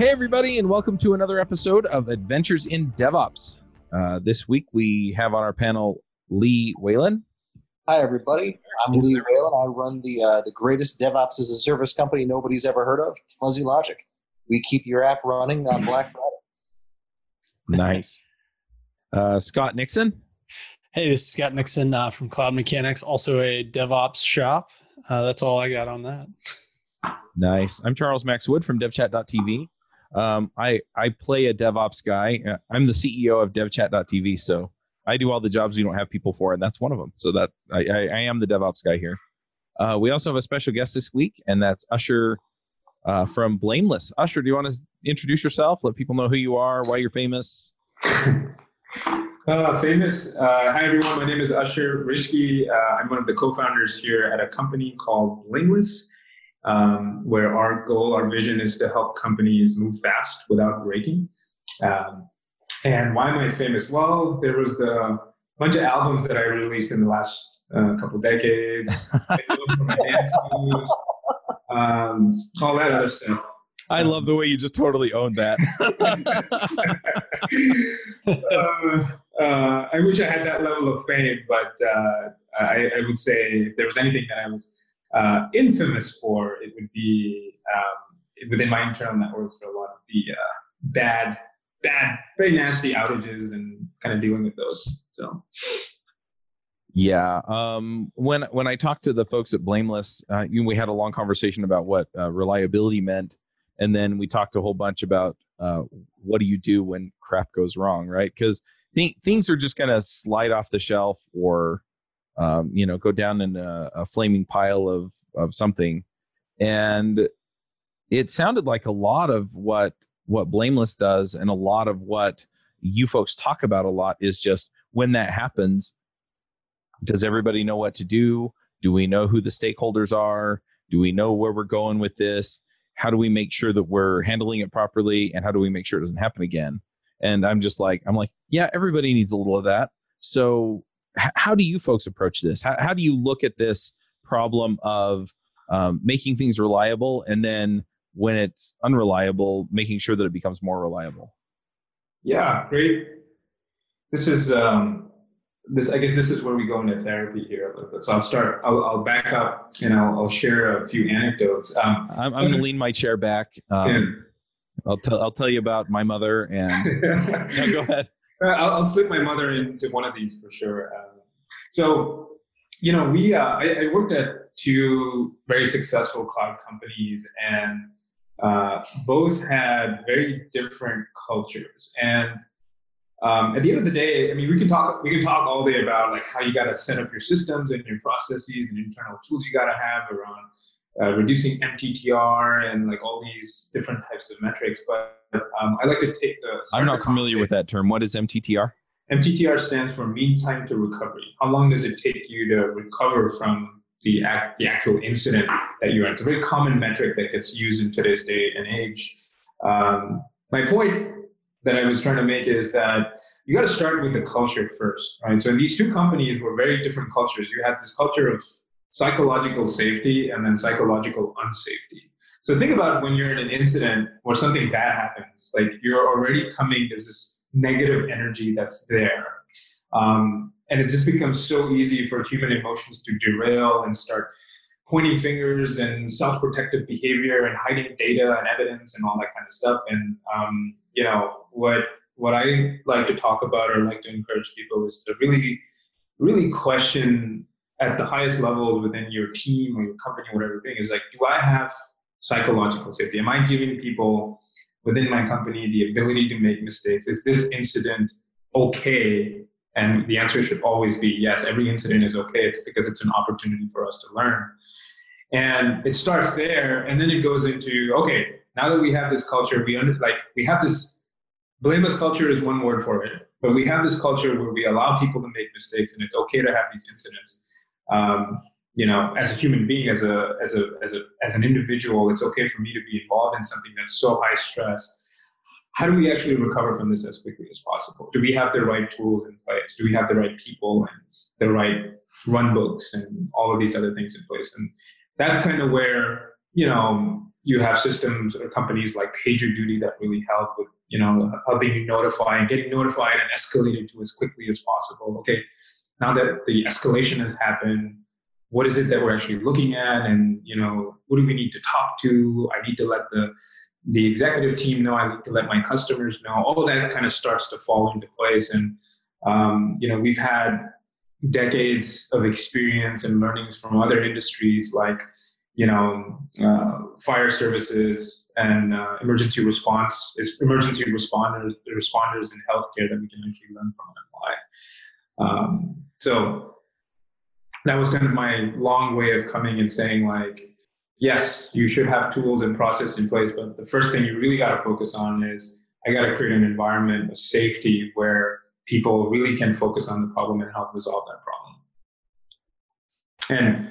Hey, everybody, and welcome to another episode of Adventures in DevOps. Uh, this week we have on our panel Lee Whalen. Hi, everybody. I'm Lee Whalen. I run the uh, the greatest DevOps as a service company nobody's ever heard of, Fuzzy Logic. We keep your app running on Black Friday. Nice. Uh, Scott Nixon. Hey, this is Scott Nixon uh, from Cloud Mechanics, also a DevOps shop. Uh, that's all I got on that. Nice. I'm Charles Max Wood from DevChat.tv. Um, I I play a DevOps guy. Uh, I'm the CEO of DevChat.tv, so I do all the jobs we don't have people for, and that's one of them. So that I, I, I am the DevOps guy here. Uh, we also have a special guest this week, and that's Ashar uh, from Blameless. Ashar, do you want to introduce yourself? Let people know who you are, why you're famous. Uh, famous. Uh, hi, everyone. My name is Ashar Rizqi. Uh, I'm one of the co founders here at a company called Blameless, um, where our goal, our vision is to help companies move fast without breaking. Um, and why am I famous? Well, there was the bunch of albums that I released in the last uh, couple decades, um, all that other stuff. I love the way you just totally owned that. uh, uh, I wish I had that level of fame, but uh, I, I, would say if there was anything that I was uh, infamous for, it would be um, within my internal networks for a lot of the uh, bad, bad, very nasty outages and kind of dealing with those. So. Yeah. Um, when when I talked to the folks at Blameless, uh, you we had a long conversation about what uh, reliability meant, and then we talked a whole bunch about uh, what do you do when crap goes wrong, right? Because th- things are just going to slide off the shelf or um, you know go down in a, a flaming pile of of something, and it sounded like a lot of what what Blameless does, and a lot of what you folks talk about a lot is just when that happens does everybody know what to do? Do we know who the stakeholders are? Do we know where we're going with this? How do we make sure that we're handling it properly? And how do we make sure it doesn't happen again? And I'm just like, I'm like, yeah, everybody needs a little of that. So, how do you folks approach this? How, how do you look at this problem of um, making things reliable and then when it's unreliable, making sure that it becomes more reliable? Yeah, great. This is um, this I guess this is where we go into therapy here a little bit. So I'll start. I'll, I'll back up and I'll, I'll share a few anecdotes. Um, I'm, I'm going to lean my chair back. Um, yeah. I'll tell I'll tell you about my mother and no, go ahead. Uh, I'll, I'll, slip my mother into one of these for sure. Um, so you know, we uh, I, I, worked at two very successful cloud companies and uh, both had very different cultures and um, at the end of the day, I mean, we can talk we can talk all day about like how you got to set up your systems and your processes and internal tools you got to have around uh, reducing MTTR and like all these different types of metrics. But um, I like to take the. I'm not familiar with that term. What is MTTR? MTTR stands for mean time to recovery. How long does it take you to recover from the act, the actual incident that you're in? It's a very common metric that gets used in today's day and age. Um, my point that I was trying to make is that you got to start with the culture first, right? So these two companies were very different cultures. You had this culture of psychological safety and then psychological unsafety. So think about when you're in an incident or something bad happens, like you're already coming, there's this negative energy that's there. Um, and it just becomes so easy for human emotions to derail and start pointing fingers and self-protective behavior and hiding data and evidence and all that kind of stuff. And um, you know what what I like to talk about or like to encourage people is to really really question at the highest levels within your team or your company, whatever thing is like, do I have psychological safety? Am I giving people within my company the ability to make mistakes? Is this incident okay? And the answer should always be yes, every incident is okay. It's because it's an opportunity for us to learn. And it starts there, and then it goes into okay, now that we have this culture, we under, like we have this blameless culture is one word for it, but we have this culture where we allow people to make mistakes, and it's okay to have these incidents. Um, you know, as a human being, as a as a as a as an individual, it's okay for me to be involved in something that's so high stress. How do we actually recover from this as quickly as possible? Do we have the right tools in place? Do we have the right people and the right run books and all of these other things in place? And that's kind of where you know you have systems or companies like PagerDuty that really help with you know helping you notify and getting notified and escalated to as quickly as possible. Okay, now that the escalation has happened, what is it that we're actually looking at, and you know what do we need to talk to? I need to let the the executive team know. I need to let my customers know. All that kind of starts to fall into place, and um, you know we've had decades of experience and learnings from other industries like you know, uh, fire services and uh, emergency response, it's emergency responders, responders in healthcare that we can actually learn from and apply. Um, so that was kind of my long way of coming and saying like, yes, you should have tools and process in place, but the first thing you really got to focus on is I got to create an environment of safety where people really can focus on the problem and help resolve that problem. And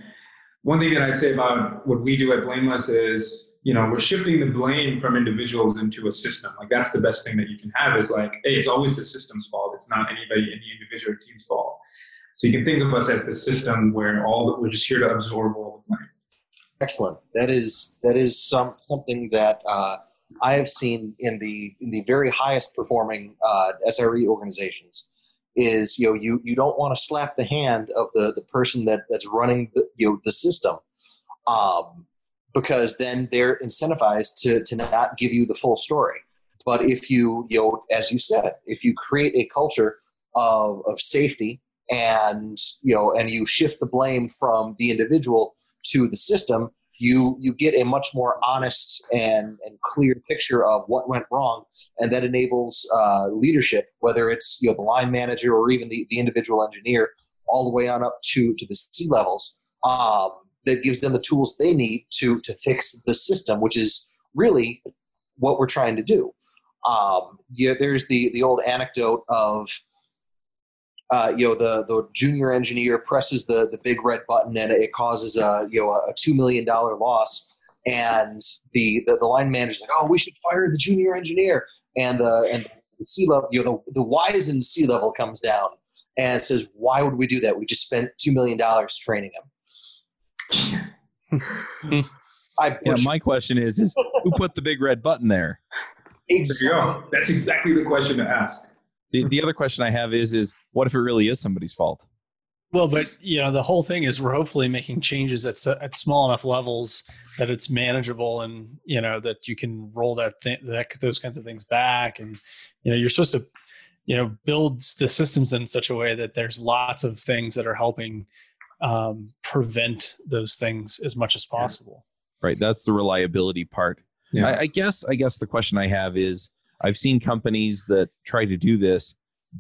one thing that I'd say about what we do at Blameless is, you know, we're shifting the blame from individuals into a system. Like that's the best thing that you can have is like, hey, it's always the system's fault. It's not anybody, any individual team's fault. So you can think of us as the system where all that we're just here to absorb all the blame. Excellent. That is that is some something that uh, I have seen in the in the very highest performing uh, SRE organizations is you know you you don't want to slap the hand of the the person that that's running the, you know the system um, because then they're incentivized to to not give you the full story but if you you know as you said if you create a culture of of safety and you know and you shift the blame from the individual to the system you you get a much more honest and, and clear picture of what went wrong, and that enables uh, leadership, whether it's you know the line manager or even the, the individual engineer, all the way on up to to the C levels. Um, that gives them the tools they need to to fix the system, which is really what we're trying to do. Um, yeah, there's the the old anecdote of uh, you know the the junior engineer presses the the big red button and it causes a you know a two million dollar loss and the, the the line manager's like oh we should fire the junior engineer and uh, and the C level you know the the wizened C level comes down and says why would we do that we just spent two million dollars training him. I yeah, my question is is who put the big red button there? Exactly. There you go. That's exactly the question to ask. The, the other question I have is is what if it really is somebody's fault? Well, but you know, the whole thing is we're hopefully making changes at at small enough levels that it's manageable, and you know that you can roll that, thing, that those kinds of things back, and you know you're supposed to, you know, build the systems in such a way that there's lots of things that are helping um, prevent those things as much as possible. Right, that's the reliability part. Yeah. I, I guess I guess the question I have is I've seen companies that try to do this,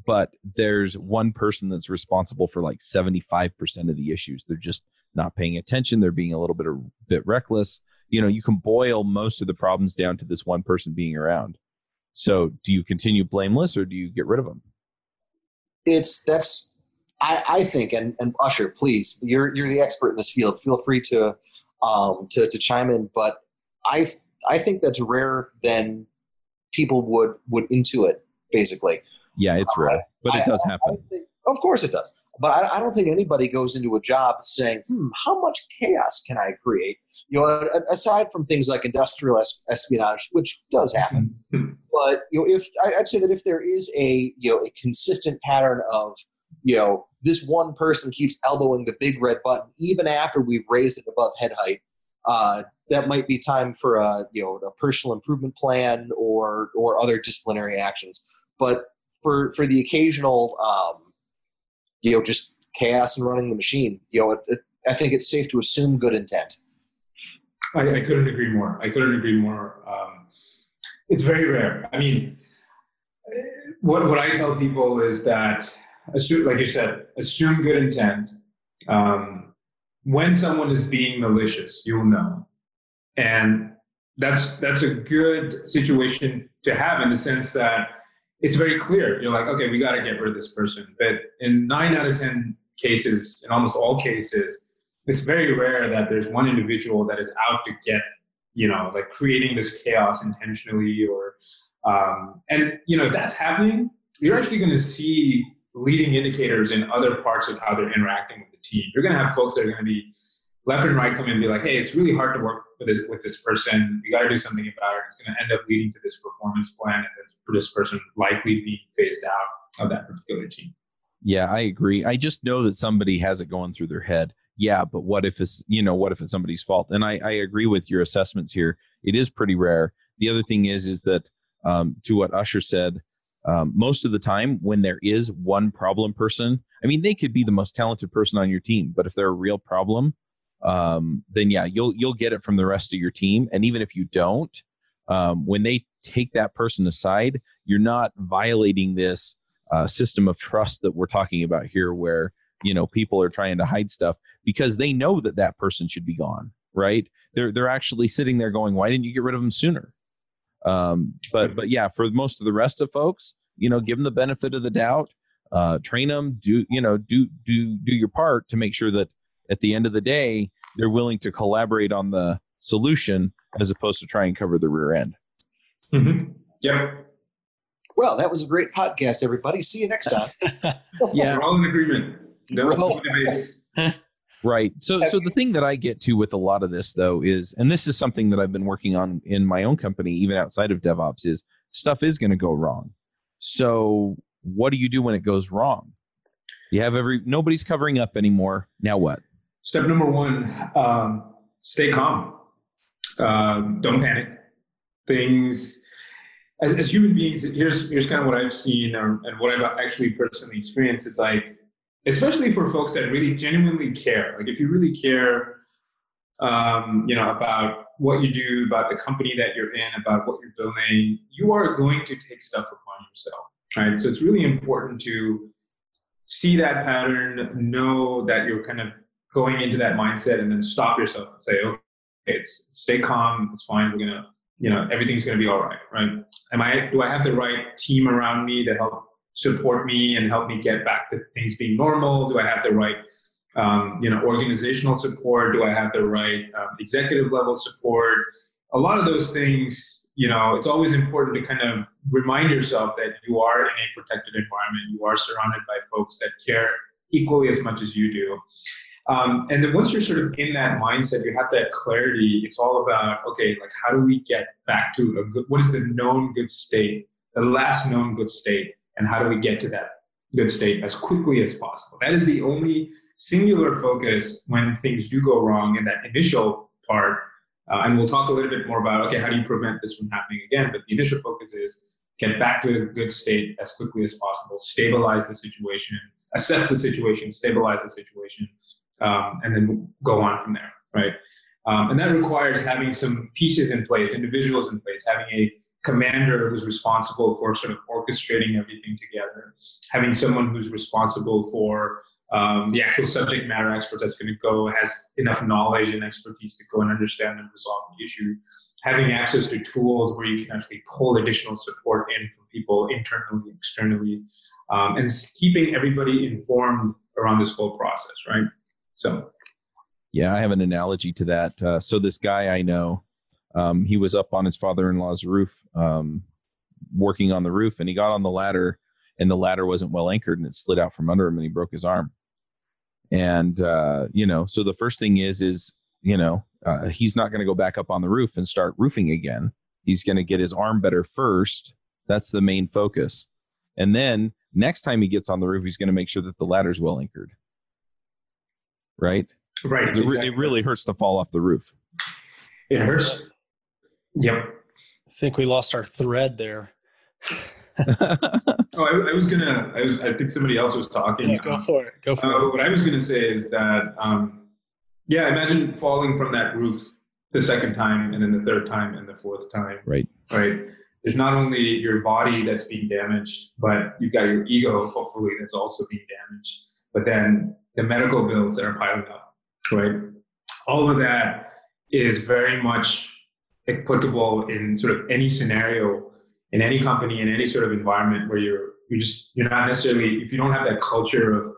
but there's one person that's responsible for like 75% of the issues. They're just not paying attention. They're being a little bit a bit reckless. You know, you can boil most of the problems down to this one person being around. So, do you continue blameless or do you get rid of them? It's that's I, I think, and, and Ashar, please, you're you're the expert in this field. Feel free to um, to to chime in, but I I think that's rarer than people would would intuit basically. Yeah, it's rare, but it does I, happen. I think, of course, it does. But I, I, don't think anybody goes into a job saying, "Hmm, how much chaos can I create?" You know, aside from things like industrial espionage, which does happen. Mm-hmm. but you know, if I'd say that if there is a you know a consistent pattern of you know this one person keeps elbowing the big red button even after we've raised it above head height, uh, that might be time for a you know a personal improvement plan or or other disciplinary actions. But for for the occasional um, you know just chaos and running the machine, you know, it, it, I think it's safe to assume good intent. I, I couldn't agree more. I couldn't agree more. Um, it's very rare. I mean, what what I tell people is that assume, like you said, assume good intent. Um, when someone is being malicious, you'll know and that's that's a good situation to have in the sense that it's very clear. You're like, okay, we got to get rid of this person. But in nine out of ten cases, in almost all cases, it's very rare that there's one individual that is out to get, you know, like creating this chaos intentionally or, um, and you know, if that's happening, you're actually going to see leading indicators in other parts of how they're interacting the team. You're going to have folks that are going to be left and right come in and be like, hey, it's really hard to work with this with this person. You got to do something about it. It's going to end up leading to this performance plan, and this person likely being phased out of that particular team. Yeah, I agree. I just know that somebody has it going through their head. Yeah, but what if it's you know what if it's somebody's fault? And I, I agree with your assessments here. It is pretty rare. The other thing is is that um, to what Ashar said, um, most of the time when there is one problem person, I mean they could be the most talented person on your team, but if they're a real problem, um, then yeah, you'll you'll get it from the rest of your team. And even if you don't, um, when they take that person aside, you're not violating this uh, system of trust that we're talking about here, where you know people are trying to hide stuff because they know that that person should be gone. Right? They're they're actually sitting there going, "Why didn't you get rid of them sooner?" Um, but but yeah, for most of the rest of folks, you know, give them the benefit of the doubt. Uh, train them. Do you know? Do do do your part to make sure that at the end of the day, they're willing to collaborate on the solution as opposed to try and cover the rear end. Mm-hmm. Yep. Well, that was a great podcast, everybody. See you next time. yeah, we're all in agreement. No debates. Right. So so the thing that I get to with a lot of this though is and this is something that I've been working on in my own company even outside of DevOps is stuff is going to go wrong. So what do you do when it goes wrong? You have every nobody's covering up anymore. Now what? Step number 1, um, stay calm. Um, don't panic. Things as, as human beings, here's here's kind of what I've seen or, and what I've actually personally experienced is like especially for folks that really genuinely care. Like if you really care, um, you know, about what you do, about the company that you're in, about what you're building, you are going to take stuff upon yourself, right? So it's really important to see that pattern, know that you're kind of going into that mindset, and then stop yourself and say, okay, it's stay calm, it's fine, we're gonna, you know, everything's gonna be all right, right? Am I? Do I have the right team around me to help support me and help me get back to things being normal? Do I have the right, um, you know, organizational support? Do I have the right um, executive level support? A lot of those things, you know, it's always important to kind of remind yourself that you are in a protected environment. You are surrounded by folks that care equally as much as you do. Um, and then once you're sort of in that mindset, you have that clarity. It's all about okay, like how do we get back to a good? What is the known good state? The last known good state and how do we get to that good state as quickly as possible. That is the only singular focus when things do go wrong in that initial part. Uh, and we'll talk a little bit more about okay, how do you prevent this from happening again? But the initial focus is get back to a good state as quickly as possible, stabilize the situation, assess the situation, stabilize the situation, um, and then go on from there, right? Um, and that requires having some pieces in place, individuals in place, having a commander who's responsible for sort of orchestrating everything together, having someone who's responsible for um, the actual subject matter expert that's going to go has enough knowledge and expertise to go and understand and resolve the issue, having access to tools where you can actually pull additional support in from people internally, externally, um, and keeping everybody informed around this whole process, right? So, yeah, I have an analogy to that. Uh, so this guy I know, um, he was up on his father-in-law's roof um, working on the roof, and he got on the ladder, and the ladder wasn't well anchored, and it slid out from under him, and he broke his arm. And uh, you know, so the first thing is, is you know, uh, he's not going to go back up on the roof and start roofing again. He's going to get his arm better first. That's the main focus. And then next time he gets on the roof, he's going to make sure that the ladder's well anchored. Right? Right. It, exactly. it really hurts to fall off the roof. It hurts. Yep. I think we lost our thread there. oh, I, I, was gonna. I was. I think somebody else was talking. Yeah, go for it. Go for uh, it. What I was gonna say is that, um, yeah, imagine falling from that roof the second time, and then the third time, and the fourth time. Right. Right. There's not only your body that's being damaged, but you've got your ego, hopefully, that's also being damaged. But then the medical bills that are piling up. Right. All of that is very much applicable in sort of any scenario in any company in any sort of environment where you're you just you're not necessarily if you don't have that culture of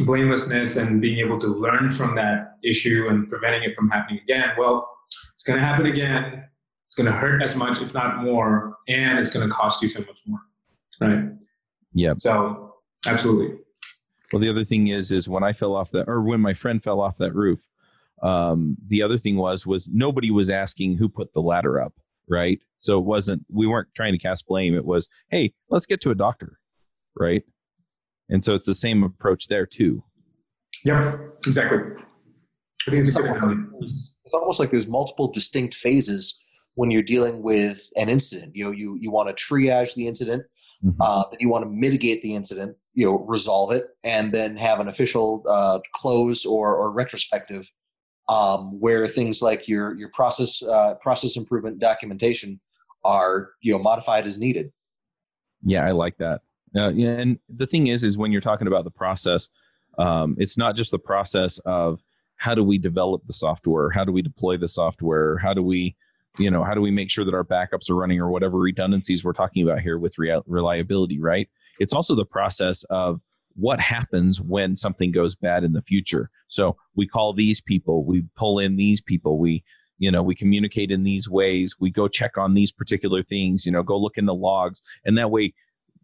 blamelessness and being able to learn from that issue and preventing it from happening again well it's going to happen again. It's going to hurt as much if not more and it's going to cost you so much more right? Yeah so absolutely. Well the other thing is is when i fell off that or when my friend fell off that roof um, the other thing was was nobody was asking who put the ladder up, right? So it wasn't we weren't trying to cast blame. It was, hey, let's get to a doctor, right? And so it's the same approach there too. Yep, exactly. I think it's, it's a good almost, It's almost like there's multiple distinct phases when you're dealing with an incident. You know, you you want to triage the incident, mm-hmm. uh, then you want to mitigate the incident, you know, resolve it, and then have an official uh, close or or retrospective um, where things like your your process uh, process improvement documentation are you know modified as needed. Yeah, I like that. Uh, and the thing is, is when you're talking about the process, um, it's not just the process of how do we develop the software, how do we deploy the software, how do we, you know, how do we make sure that our backups are running or whatever redundancies we're talking about here with reliability, right? It's also the process of what happens when something goes bad in the future. So we call these people, we pull in these people, we you know we communicate in these ways we go check on these particular things you know go look in the logs and that way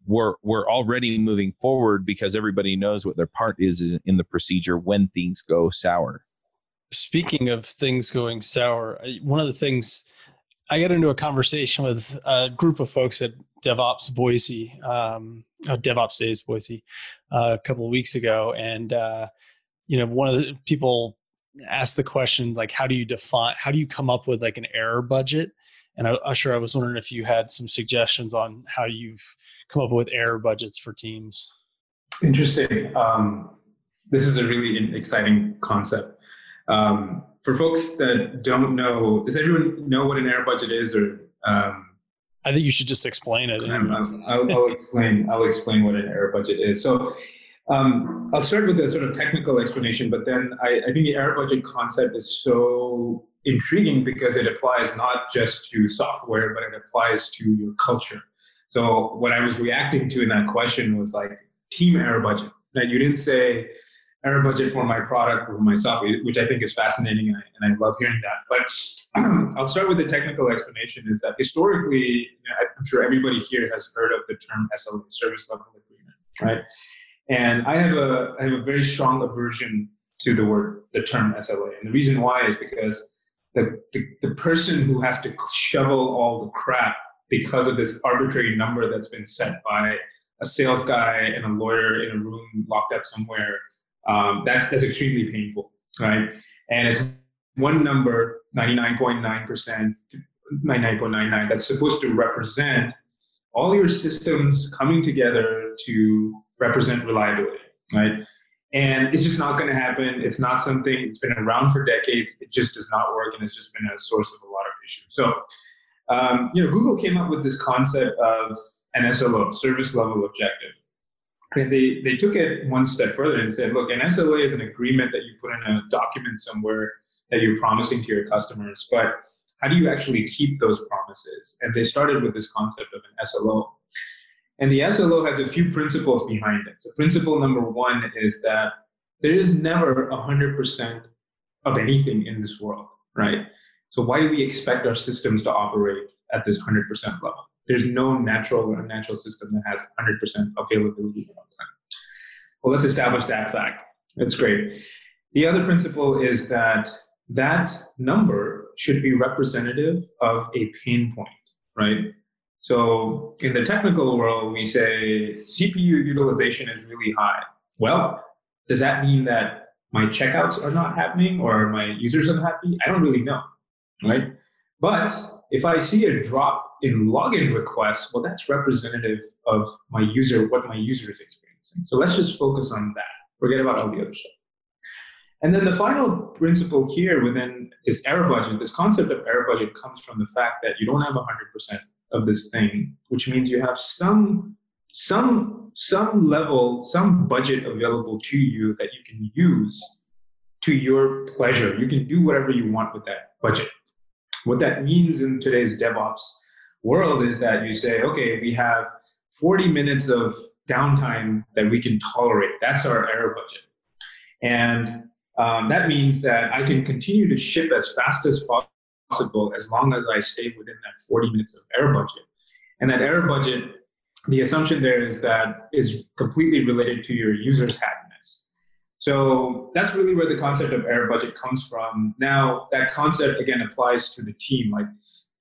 we're we're already moving forward because everybody knows what their part is in the procedure when things go sour. Speaking of things going sour, one of the things I got into a conversation with a group of folks at DevOps Boise, um, uh, DevOps Days Boise, uh, a couple of weeks ago, and uh, you know, one of the people asked the question like, how do you define, how do you come up with like an error budget? And I, Ashar, I was wondering if you had some suggestions on how you've come up with error budgets for teams. Interesting. Um, this is a really exciting concept. Um, for folks that don't know, does everyone know what an error budget is, or? Um, I think you should just explain it. I'll, I'll, explain. I'll explain what an error budget is. So, um, I'll start with a sort of technical explanation, but then I, I, think the error budget concept is so intriguing because it applies not just to software, but it applies to your culture. So what I was reacting to in that question was like team error budget. That you didn't say error budget for my product or my software, which I think is fascinating and I, and I love hearing that. But I'll start with the technical explanation is that historically, I'm sure everybody here has heard of the term SLA, service level agreement, right? And I have a I have a very strong aversion to the word the term SLA. And the reason why is because the, the, the person who has to shovel all the crap because of this arbitrary number that's been set by a sales guy and a lawyer in a room locked up somewhere, um, that's, that's extremely painful, right? And it's one number, 99.9%, 99.99, that's supposed to represent all your systems coming together to represent reliability, right? And it's just not going to happen. It's not something, it's been around for decades. It just does not work. And it's just been a source of a lot of issues. So, um, you know, Google came up with this concept of an SLO, service level objective. And they, they took it one step further and said, look, an SLA is an agreement that you put in a document somewhere that you're promising to your customers. But how do you actually keep those promises? And they started with this concept of an SLO. And the SLO has a few principles behind it. So, principle number one is that there is never 100% of anything in this world, right? So, why do we expect our systems to operate at this 100% level? There's no natural or unnatural system that has 100% availability. Well, let's establish that fact. That's great. The other principle is that that number should be representative of a pain point, right? So in the technical world, we say CPU utilization is really high. Well, does that mean that my checkouts are not happening or my users are happy? I don't really know, right? But if I see a drop in login requests, well, that's representative of my user, what my user is experiencing. So let's just focus on that. Forget about all the other stuff. And then the final principle here within this error budget, this concept of error budget comes from the fact that you don't have 100% of this thing, which means you have some some some level, some budget available to you that you can use to your pleasure. You can do whatever you want with that budget. What that means in today's DevOps world is that you say, okay, we have 40 minutes of downtime that we can tolerate. That's our error budget. And um, that means that I can continue to ship as fast as possible as long as I stay within that 40 minutes of error budget. And that error budget, the assumption there is that is completely related to your user's happiness. So that's really where the concept of error budget comes from. Now, that concept again applies to the team. Like,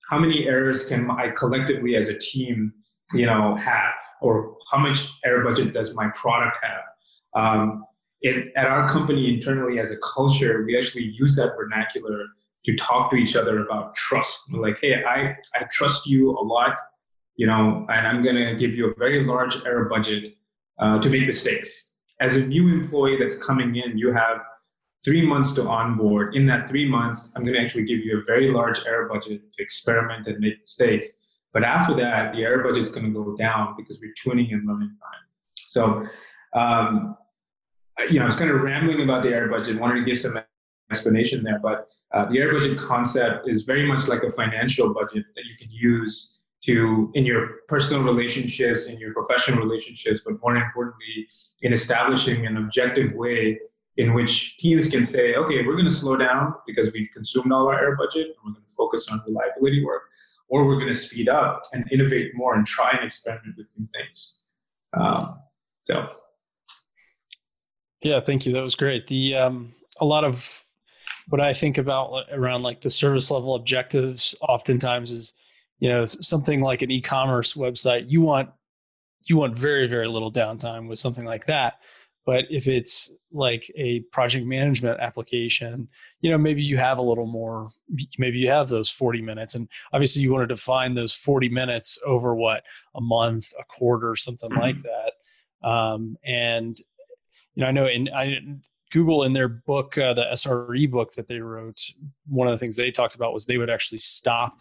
how many errors can I collectively as a team, you know, have, or how much error budget does my product have? Um, it, at our company internally as a culture, we actually use that vernacular to talk to each other about trust. We're like, hey, I, I trust you a lot, you know, and I'm going to give you a very large error budget uh, to make mistakes as a new employee that's coming in, you have three months to onboard. In that three months, I'm going to actually give you a very large error budget to experiment and make mistakes. But after that, the budget is going to go down because we're tuning and learning time. So, um, you know, I was kind of rambling about the error budget, wanted to give some explanation there, but uh, the error budget concept is very much like a financial budget that you can use to in your personal relationships, in your professional relationships, but more importantly, in establishing an objective way in which teams can say, okay, we're going to slow down because we've consumed all our error budget and we're going to focus on reliability work, or we're going to speed up and innovate more and try and experiment with new things. Um, so, yeah, thank you. That was great. The um, a lot of what I think about around like the service level objectives oftentimes is you know something like an e-commerce website you want you want very very little downtime with something like that but if it's like a project management application you know maybe you have a little more maybe you have those 40 minutes and obviously you want to define those 40 minutes over what a month a quarter something mm-hmm. like that um, and you know i know in I, google in their book uh, the sre book that they wrote one of the things they talked about was they would actually stop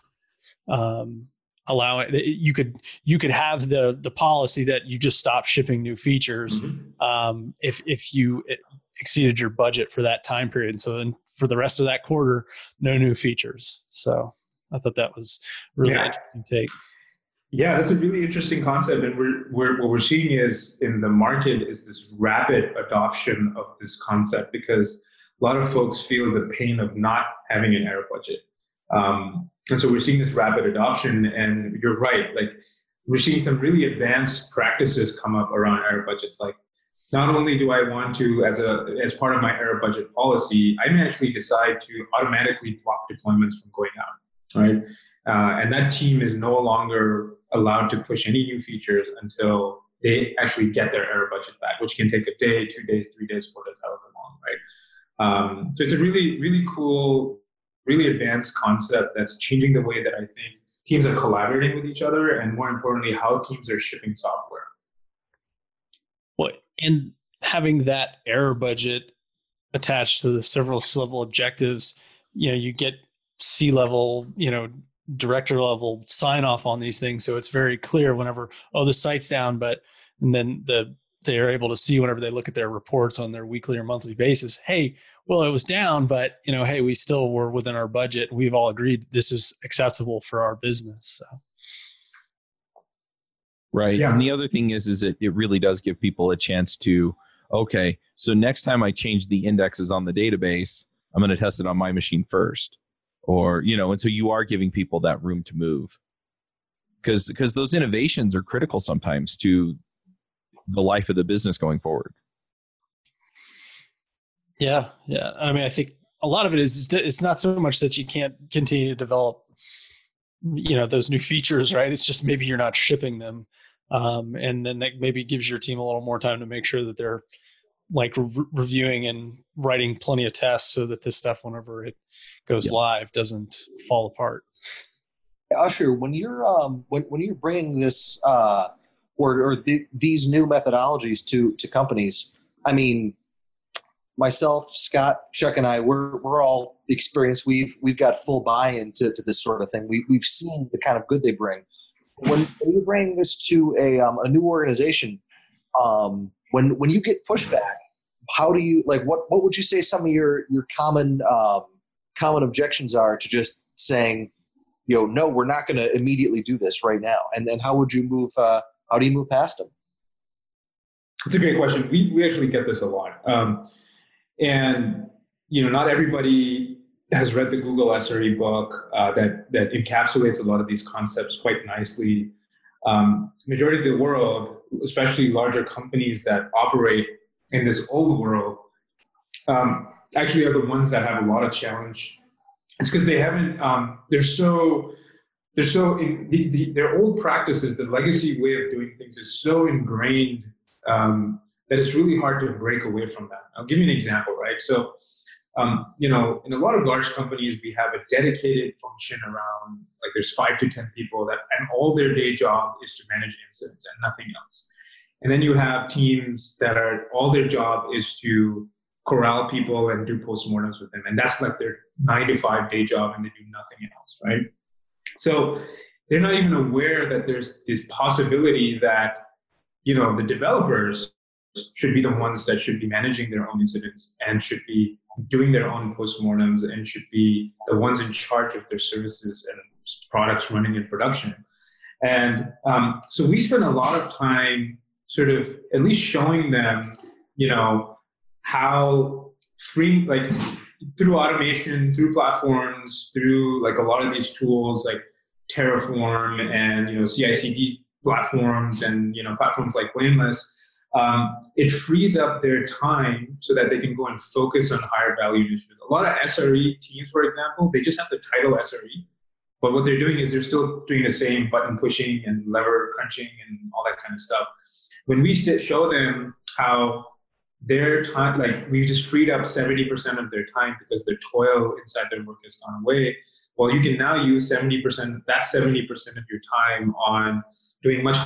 um, allow it you could you could have the the policy that you just stop shipping new features mm-hmm. um, if if you exceeded your budget for that time period. And so then for the rest of that quarter no new features. So i thought that was really yeah. interesting take. Yeah that's a really interesting concept. And we're, we're what we're seeing is in the market is this rapid adoption of this concept because a lot of folks feel the pain of not having an error budget. Um, and so we're seeing this rapid adoption. And you're right, like we're seeing some really advanced practices come up around error budgets. Like not only do I want to, as a as part of my error budget policy, I may actually decide to automatically block deployments from going out, right? Uh, and that team is no longer allowed to push any new features until they actually get their error budget back, which can take a day, two days, three days, four days, however long, right? Um, so it's a really, really cool really advanced concept that's changing the way that I think teams are collaborating with each other and more importantly, how teams are shipping software. Well, and having that error budget attached to the service level objectives, you know, you get C level, you know, director level sign off on these things. So it's very clear whenever, oh, the site's down, but and then the they are able to see whenever they look at their reports on their weekly or monthly basis hey well it was down but you know hey we still were within our budget. We've all agreed this is acceptable for our business so. Right yeah. and the other thing is is it, it really does give people a chance to okay so next time i change the indexes on the database i'm going to test it on my machine first or you know and so you are giving people that room to move. Because because those innovations are critical sometimes to the life of the business going forward. Yeah, yeah. I mean, I think a lot of it is it's not so much that you can't continue to develop, you know, those new features, right? It's just maybe you're not shipping them, um, and then that maybe gives your team a little more time to make sure that they're like re- reviewing and writing plenty of tests so that this stuff, whenever it goes yeah. live, doesn't fall apart. Usher, when you're um, when when you're bringing this uh, or, or the, these new methodologies to to companies. I mean, myself, Scott, Chuck, and I, we're we're all experienced. We've we've got full buy-in to, to this sort of thing. We we've seen the kind of good they bring. When, you bring this to a um, a new organization, um, when when you get pushback, how do you like what what would you say some of your your common um, common objections are to just saying, you know, no, we're not going to immediately do this right now, and and how would you move uh, how do you move past them? It's a great question. We, we actually get this a lot. Um, and, you know, not everybody has read the Google SRE book uh, that, that encapsulates a lot of these concepts quite nicely. Um, majority of the world, especially larger companies that operate in this old world, um, actually are the ones that have a lot of challenge. It's because they haven't. Um, they're so they're so in the, the, their old practices. The legacy way of doing things is so ingrained um, that it's really hard to break away from that. I'll give you an example, right? So. Um, you know, in a lot of large companies, we have a dedicated function around like there's five to ten people that, and all their day job is to manage incidents and nothing else. And then you have teams that are all their job is to corral people and do postmortems with them. And that's like their nine to five day job and they do nothing else, right? So they're not even aware that there's this possibility that, you know, the developers should be the ones that should be managing their own incidents and should be doing their own postmortems and should be the ones in charge of their services and products running in production. And um, so we spend a lot of time sort of at least showing them, you know, how free, like through automation, through platforms, through like a lot of these tools like Terraform and, you know, CI/CD platforms and, you know, platforms like Blameless, um, it frees up their time so that they can go and focus on higher value initiatives. A lot of SRE teams, for example, they just have the title SRE, but what they're doing is they're still doing the same button pushing and lever crunching and all that kind of stuff when we sit, show them how their time, like we just freed up 70% of their time because their toil inside their work has gone away. Well, you can now use 70%, that 70% of your time on doing much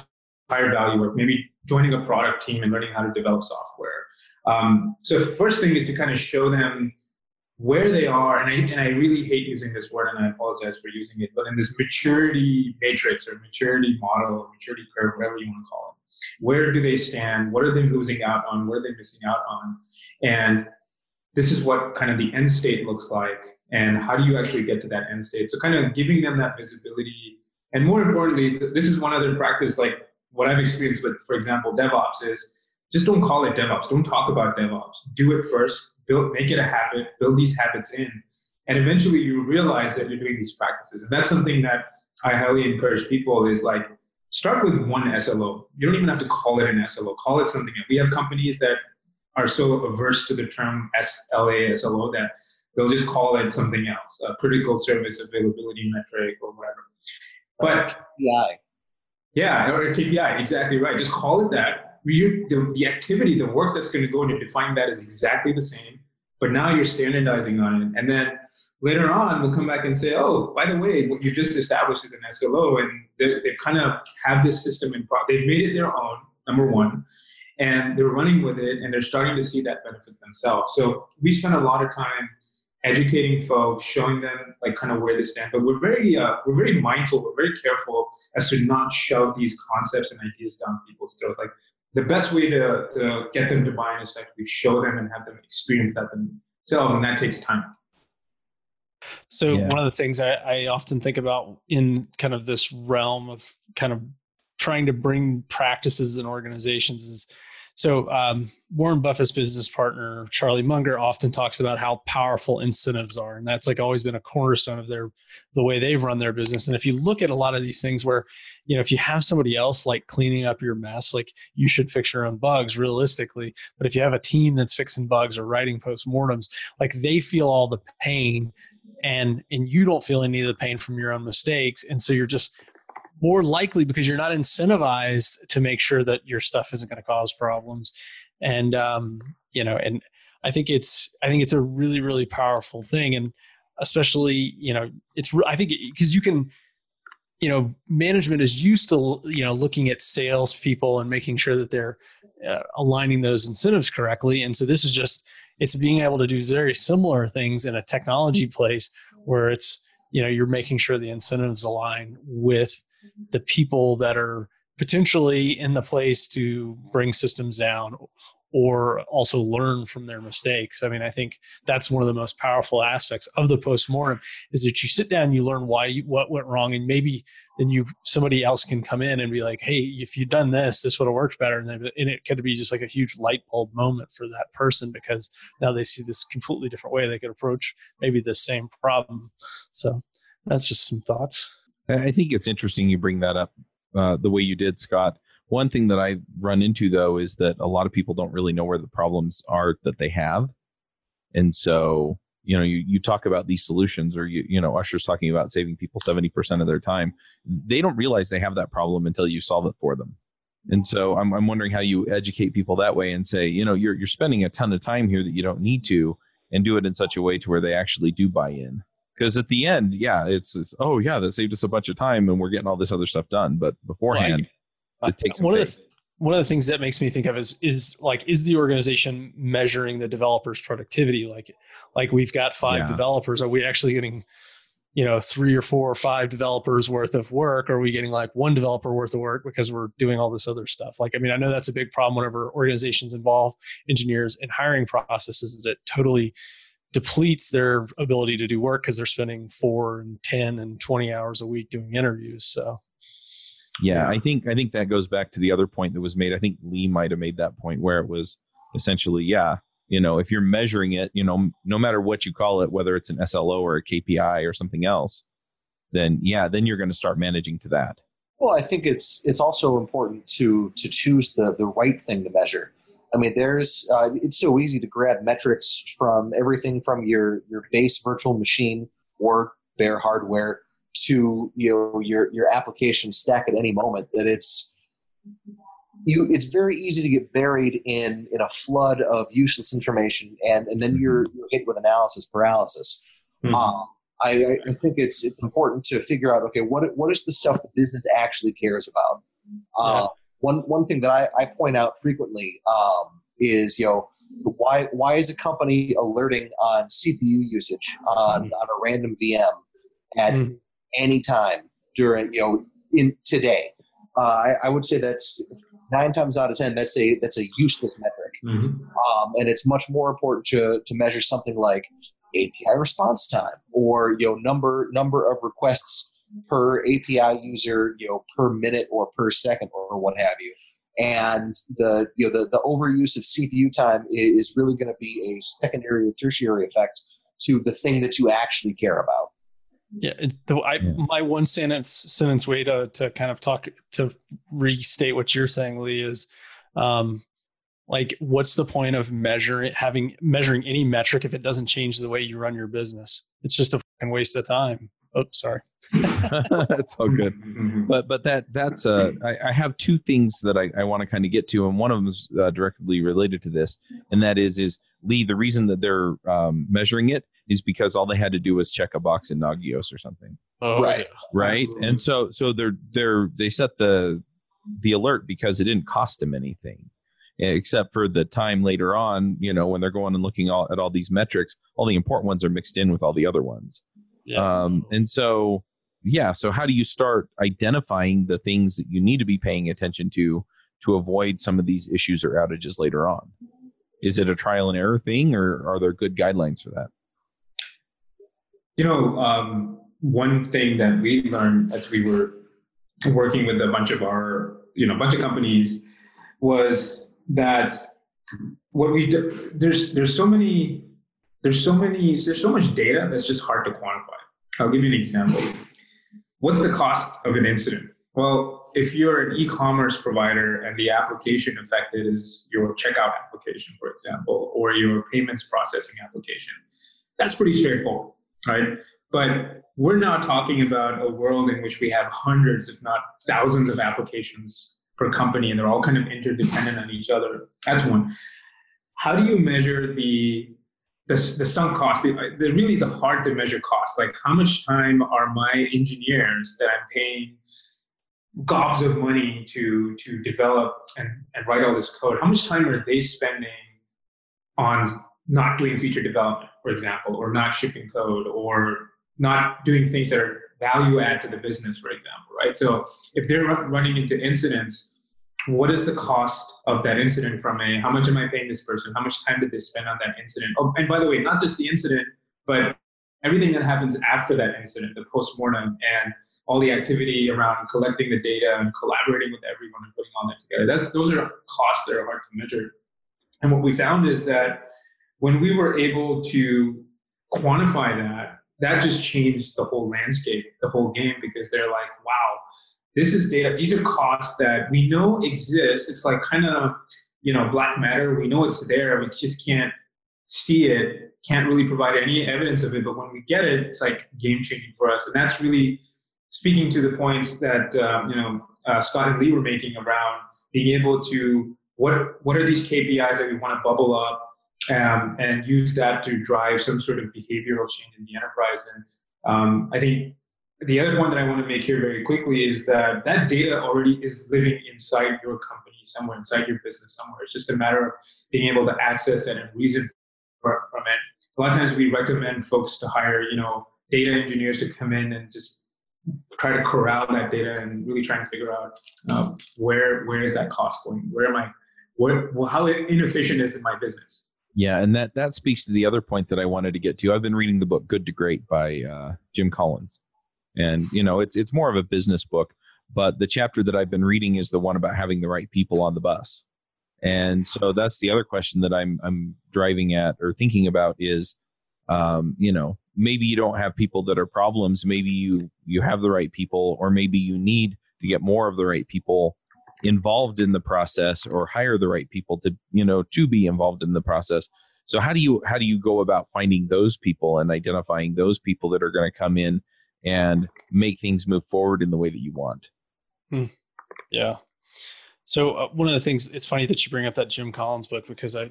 higher value work, maybe joining a product team and learning how to develop software. Um, so first thing is to kind of show them where they are, and I, and I really hate using this word, and I apologize for using it, but in this maturity matrix or maturity model or maturity curve, whatever you want to call it where do they stand? What are they losing out on? What are they missing out on? And this is what kind of the end state looks like. And how do you actually get to that end state? So, kind of giving them that visibility. And more importantly, this is one other practice, like what I've experienced with, for example, DevOps is just don't call it DevOps. Don't talk about DevOps. Do it first. Build, make it a habit. Build these habits in, and eventually you realize that you're doing these practices. And that's something that I highly encourage people is like start with one SLO. You don't even have to call it an SLO. Call it something. We have companies that are so averse to the term SLA, SLO that they'll just call it something else, a critical service availability metric or whatever. But KPI. Yeah, or a KPI. Exactly right. Just call it that. You, the, the activity, the work that's going to go into defining that is exactly the same. But now you're standardizing on it, and then later on we'll come back and say, oh, by the way, what you just established is an SLO, and they, kind of have this system in pro- they've made it their own. Number one, and they're running with it, and they're starting to see that benefit themselves. So we spend a lot of time educating folks, showing them like kind of where they stand. But we're very uh, we're very mindful, we're very careful as to not shove these concepts and ideas down people's throats. Like the best way to, to get them to buy in is to actually show them and have them experience that themselves, and that takes time. So yeah. one of the things I, I often think about in kind of this realm of kind of trying to bring practices and organizations is so um, Warren Buffett's business partner Charlie Munger often talks about how powerful incentives are, and that's like always been a cornerstone of their the way they've run their business. And if you look at a lot of these things, where you know if you have somebody else like cleaning up your mess, like you should fix your own bugs realistically. But if you have a team that's fixing bugs or writing postmortems, like they feel all the pain and and you don't feel any of the pain from your own mistakes. And so you're just more likely because you're not incentivized to make sure that your stuff isn't going to cause problems. And um, you know and i think it's i think it's a really really powerful thing. And especially you know it's i think because you can you know management is used to you know looking at salespeople and making sure that they're uh, aligning those incentives correctly. And so this is just it's being able to do very similar things in a technology place where it's you know you're making sure the incentives align with the people that are potentially in the place to bring systems down or also learn from their mistakes. I mean, I think that's one of the most powerful aspects of the postmortem is that you sit down, you learn why you, what went wrong, and maybe then you somebody else can come in and be like, "Hey, if you'd done this, this would have worked better," and, and it could be just like a huge light bulb moment for that person because now they see this completely different way they could approach maybe the same problem. So that's just some thoughts. I think it's interesting you bring that up uh, the way you did, Scott one thing that I run into though is that a lot of people don't really know where the problems are that they have. And so, you know, you, you talk about these solutions or you, you know, Ashar's talking about saving people 70% of their time. They don't realize they have that problem until you solve it for them. And so I'm, I'm wondering how you educate people that way and say, you know, you're, you're spending a ton of time here that you don't need to and do it in such a way to where they actually do buy in. Because at the end, yeah, it's, it's, oh yeah, that saved us a bunch of time and we're getting all this other stuff done. But beforehand, it takes one of the one of the things that makes me think of is is like is the organization measuring the developers productivity? Like like we've got five yeah. developers. Are we actually getting you know three or four or five developers worth of work? Or are we getting like one developer worth of work because we're doing all this other stuff? Like i mean i know that's a big problem whenever organizations involve engineers in hiring processes is it totally depletes their ability to do work because they're spending four and 10 and 20 hours a week doing interviews. So yeah, I think I think that goes back to the other point that was made. I think Lee might have made that point where it was essentially, yeah, you know, if you're measuring it, you know, no matter what you call it, whether it's an SLO or a KPI or something else, then yeah, then you're going to start managing to that. Well, I think it's it's also important to to choose the the right thing to measure. I mean, there's uh, it's so easy to grab metrics from everything from your your base virtual machine or bare hardware to you know your your application stack at any moment that it's you it's very easy to get buried in in a flood of useless information and and then you're, you're hit with analysis paralysis mm-hmm. um, I, I think it's it's important to figure out okay what what is the stuff the business actually cares about uh, yeah. one one thing that I, I point out frequently um, is you know why why is a company alerting on CPU usage on, mm-hmm. on a random VM at mm-hmm anytime during you know in today. Uh, I, I, would say that's nine times out of ten that's a that's a useless metric, mm-hmm. um, and it's much more important to to measure something like API response time or you know number number of requests per API user you know per minute or per second or what have you. And the you know the, the overuse of CPU time is really going to be a secondary or tertiary effect to the thing that you actually care about. Yeah, it's the I yeah. my one sentence sentence way to to kind of talk to restate what you're saying, Lee, is um like what's the point of measuring having measuring any metric if it doesn't change the way you run your business? It's just a fucking waste of time. Oh, sorry. that's all good. Mm-hmm. But but that that's uh I, I have two things that I, I want to kind of get to, and one of them is uh, directly related to this, and that is is Lee. The reason that they're um, measuring it is because all they had to do was check a box in Nagios or something. Oh, right. Right. Absolutely. And so so they're they're they set the the alert because it didn't cost them anything except for the time later on, you know, when they're going and looking all, at all these metrics, all the important ones are mixed in with all the other ones. Yeah. Um, and so, yeah. So how do you start identifying the things that you need to be paying attention to to avoid some of these issues or outages later on? Is it a trial and error thing, or are there good guidelines for that? You know, um, one thing that we learned as we were working with a bunch of our, you know, bunch of companies was that what we do, there's there's so many there's so many there's so much data that's just hard to quantify. I'll give you an example. What's the cost of an incident? Well, if you're an e-commerce provider and the application affected is your checkout application, for example, or your payments processing application, that's pretty straightforward right? But we're now talking about a world in which we have hundreds, if not thousands, of applications per company, and they're all kind of interdependent on each other. That's one. How do you measure the the, the sunk cost, the, the really the hard to measure cost? Like how much time are my engineers that I'm paying gobs of money to to develop and, and write all this code? How much time are they spending on not doing feature development, for example, or not shipping code, or not doing things that are value add to the business, for example, right? So if they're running into incidents, what is the cost of that incident from a how much am I paying this person? How much time did they spend on that incident? Oh, and by the way, not just the incident, but everything that happens after that incident, the postmortem, and all the activity around collecting the data and collaborating with everyone and putting all that together. That's those are costs that are hard to measure. And what we found is that when we were able to quantify that, that just changed the whole landscape, the whole game, because they're like, wow, this is data. These are costs that we know exist. It's like kind of, you know, black matter. We know it's there. We just can't see it, can't really provide any evidence of it, but when we get it, it's like game changing for us. And that's really speaking to the points that um, you know uh, Scott and Lee were making around being able to what what are these KPIs that we want to bubble up um, and use that to drive some sort of behavioral change in the enterprise. And um, I think the other point that I want to make here very quickly is that that data already is living inside your company somewhere, inside your business somewhere. It's just a matter of being able to access it and reason from it. A lot of times we recommend folks to hire, you know, data engineers to come in and just try to corral that data and really try and figure out uh, where where is that cost going? Where am I? Where, well, how inefficient is it my business? Yeah, and that that speaks to the other point that I wanted to get to. I've been reading the book Good to Great by uh, Jim Collins, and you know it's it's more of a business book, but the chapter that I've been reading is the one about having the right people on the bus. And so that's the other question that I'm I'm driving at or thinking about is, um, you know, maybe you don't have people that are problems. Maybe you you have the right people, or maybe you need to get more of the right people involved in the process, or hire the right people to you know to be involved in the process. So how do you how do you go about finding those people and identifying those people that are going to come in and make things move forward in the way that you want? Hmm. Yeah. So uh, one of the things it's funny that you bring up that Jim Collins book because I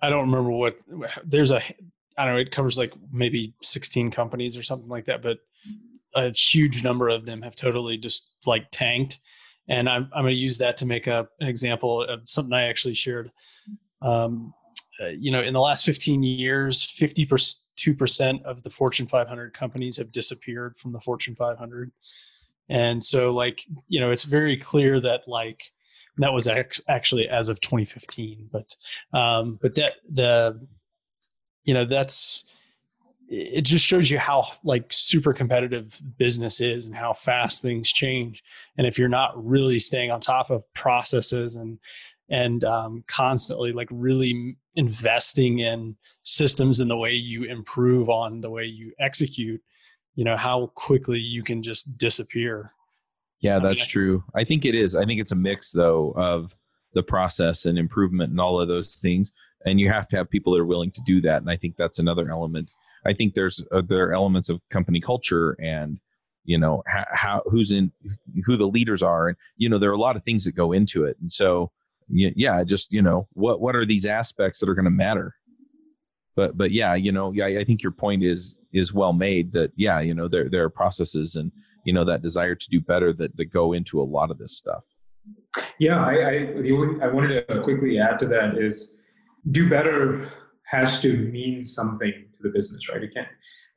I don't remember what there's a I don't know it covers like maybe 16 companies or something like that but a huge number of them have totally just like tanked and I'm I'm going to use that to make a, an example of something I actually shared. Um, uh, you know in the last 15 years 52% of the Fortune 500 companies have disappeared from the Fortune 500 and so like you know it's very clear that like that was actually as of 2015 but um but that the you know that's it just shows you how like super competitive business is and how fast things change. And if you're not really staying on top of processes and and um, constantly like really investing in systems and the way you improve on the way you execute you know how quickly you can just disappear. Yeah that's mean, true. I think it is. I think it's a mix though of the process and improvement and all of those things. And you have to have people that are willing to do that. And i think that's another element i think there's uh, there are elements of company culture and you know how, how who's in who the leaders are. And you know there are a lot of things that go into it. And so yeah just you know what what are these aspects that are going to matter? But but yeah you know yeah i think your point is is well made that yeah you know there there are processes and you know that desire to do better that that go into a lot of this stuff. Yeah i i only i wanted to quickly add to that is do better has to mean something the business right? It can't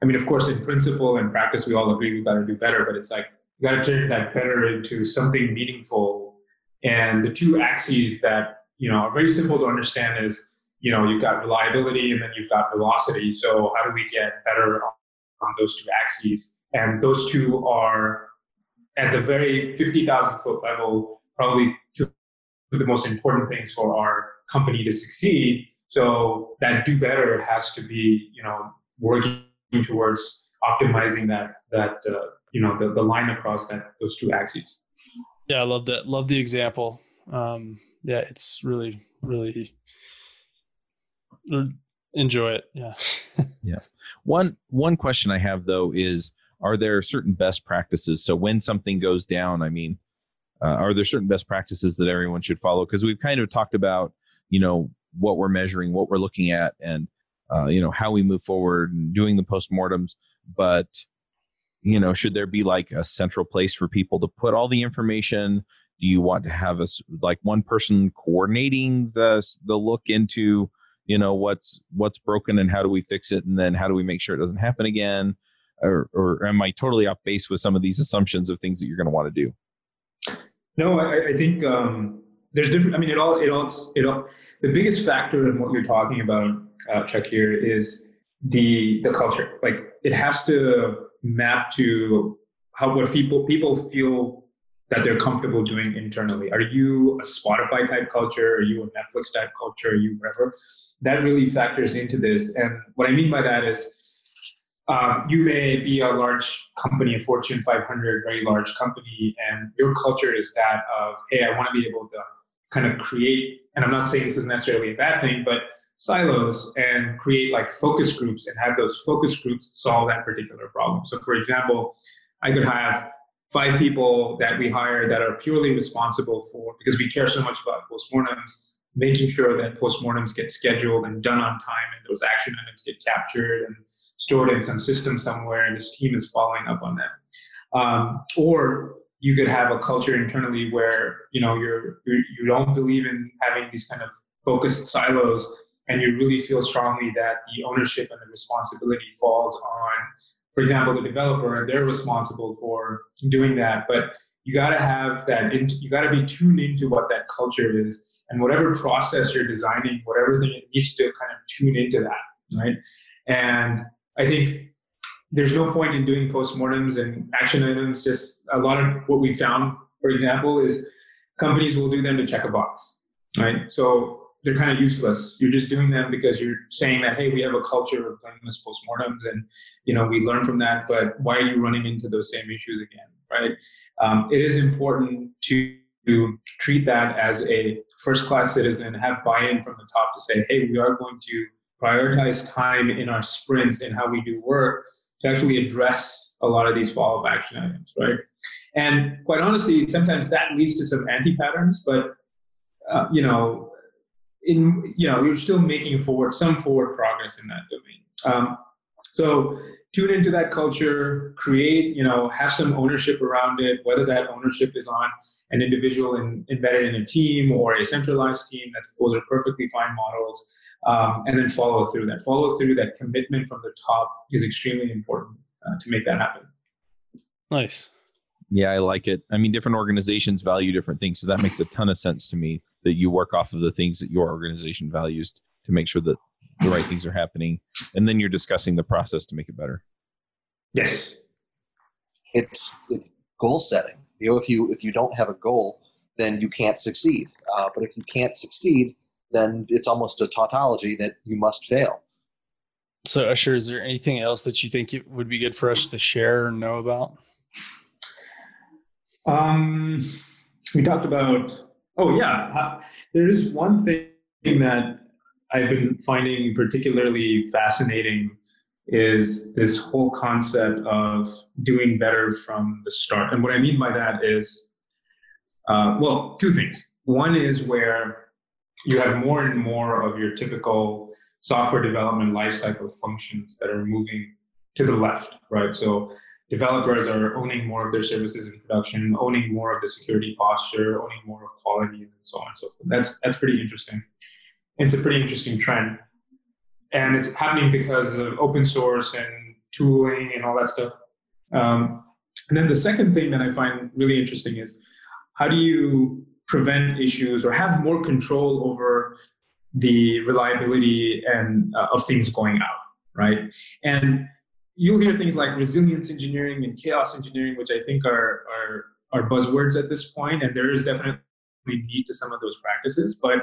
i mean of course in principle and practice we all agree we got to do better but it's like you got to turn that better into something meaningful. And the two axes that you know are very simple to understand is you know you've got reliability and then you've got velocity. So how do we get better on those two axes? And those two are at the very 50,000 foot level probably two of the most important things for our company to succeed so that do better has to be you know working towards optimizing that that uh, you know the, the line across that those two axes. Yeah i love that love the example. Um yeah it's really really enjoy it yeah. Yeah. One one question i have though is are there certain best practices? So when something goes down i mean uh, are there certain best practices that everyone should follow? Because we've kind of talked about you know what we're measuring what we're looking at and uh, you know how we move forward and doing the postmortems. But you know should there be like a central place for people to put all the information? Do you want to have a like one person coordinating the the look into you know what's what's broken and how do we fix it? And then how do we make sure it doesn't happen again? Or, or am i totally off base with some of these assumptions of things that you're going to want to do? No i, I think um, there's different i mean it all it all it all the biggest factor in what you're talking about uh, chuck here is the the culture like it has to map to how what people people feel that they're comfortable doing internally. Are you a Spotify type culture? Are you a Netflix type culture? Are you whatever? That really factors into this. And what I mean by that is um, you may be a large company, a Fortune 500, very large company, and your culture is that of, hey, I want to be able to kind of create, and I'm not saying this is necessarily a bad thing, but silos and create like focus groups and have those focus groups solve that particular problem. So, for example, I could have five people that we hire that are purely responsible for because we care so much about postmortems making sure that postmortems get scheduled and done on time and those action items get captured and stored in some system somewhere and this team is following up on them um, or you could have a culture internally where you know you're, you're you don't believe in having these kind of focused silos and you really feel strongly that the ownership and the responsibility falls on for example the developer and they're responsible for doing that but you got to have that you got to be tuned into what that culture is and whatever process you're designing, whatever thing it needs to kind of tune into that, right? And I think there's no point in doing postmortems and action items. Just a lot of what we found, for example, is companies will do them to check a box, right? So they're kind of useless. You're just doing them because you're saying that, hey, we have a culture of blameless postmortems, and you know we learn from that. But why are you running into those same issues again, right? Um, it is important to to treat that as a first class citizen, have buy in from the top to say, hey, we are going to prioritize time in our sprints and how we do work to actually address a lot of these follow up action items, right? And quite honestly, sometimes that leads to some anti patterns, but uh, you know, in you know, you're still making forward some forward progress in that domain. Um, so tune into that culture, create, you know, have some ownership around it, whether that ownership is on an individual in, embedded in a team or a centralized team. That those are perfectly fine models. Um, and then follow through. That follow through, that commitment from the top is extremely important uh, to make that happen. Nice. Yeah, I like it. I mean, different organizations value different things, so that makes a ton of sense to me. That you work off of the things that your organization values to make sure that the right things are happening, and then you're discussing the process to make it better. Yes, it's, it's goal setting. You know, if you if you don't have a goal, then you can't succeed. Uh, but if you can't succeed, then it's almost a tautology that you must fail. So, Ashar, is there anything else that you think it would be good for us to share or know about? Um, we talked about. Oh yeah, uh, there is one thing that I've been finding particularly fascinating is this whole concept of doing better from the start. And what I mean by that is, uh, well, two things. One is where you have more and more of your typical software development lifecycle functions that are moving to the left, right? So developers are owning more of their services in production, owning more of the security posture, owning more of quality, and so on and so forth. That's that's pretty interesting it's a pretty interesting trend. And it's happening because of open source and tooling and all that stuff. Um, and then the second thing that I find really interesting is how do you prevent issues or have more control over the reliability and uh, of things going out, right? And you'll hear things like resilience engineering and chaos engineering, which I think are are are buzzwords at this point, and there is definitely need to some of those practices. But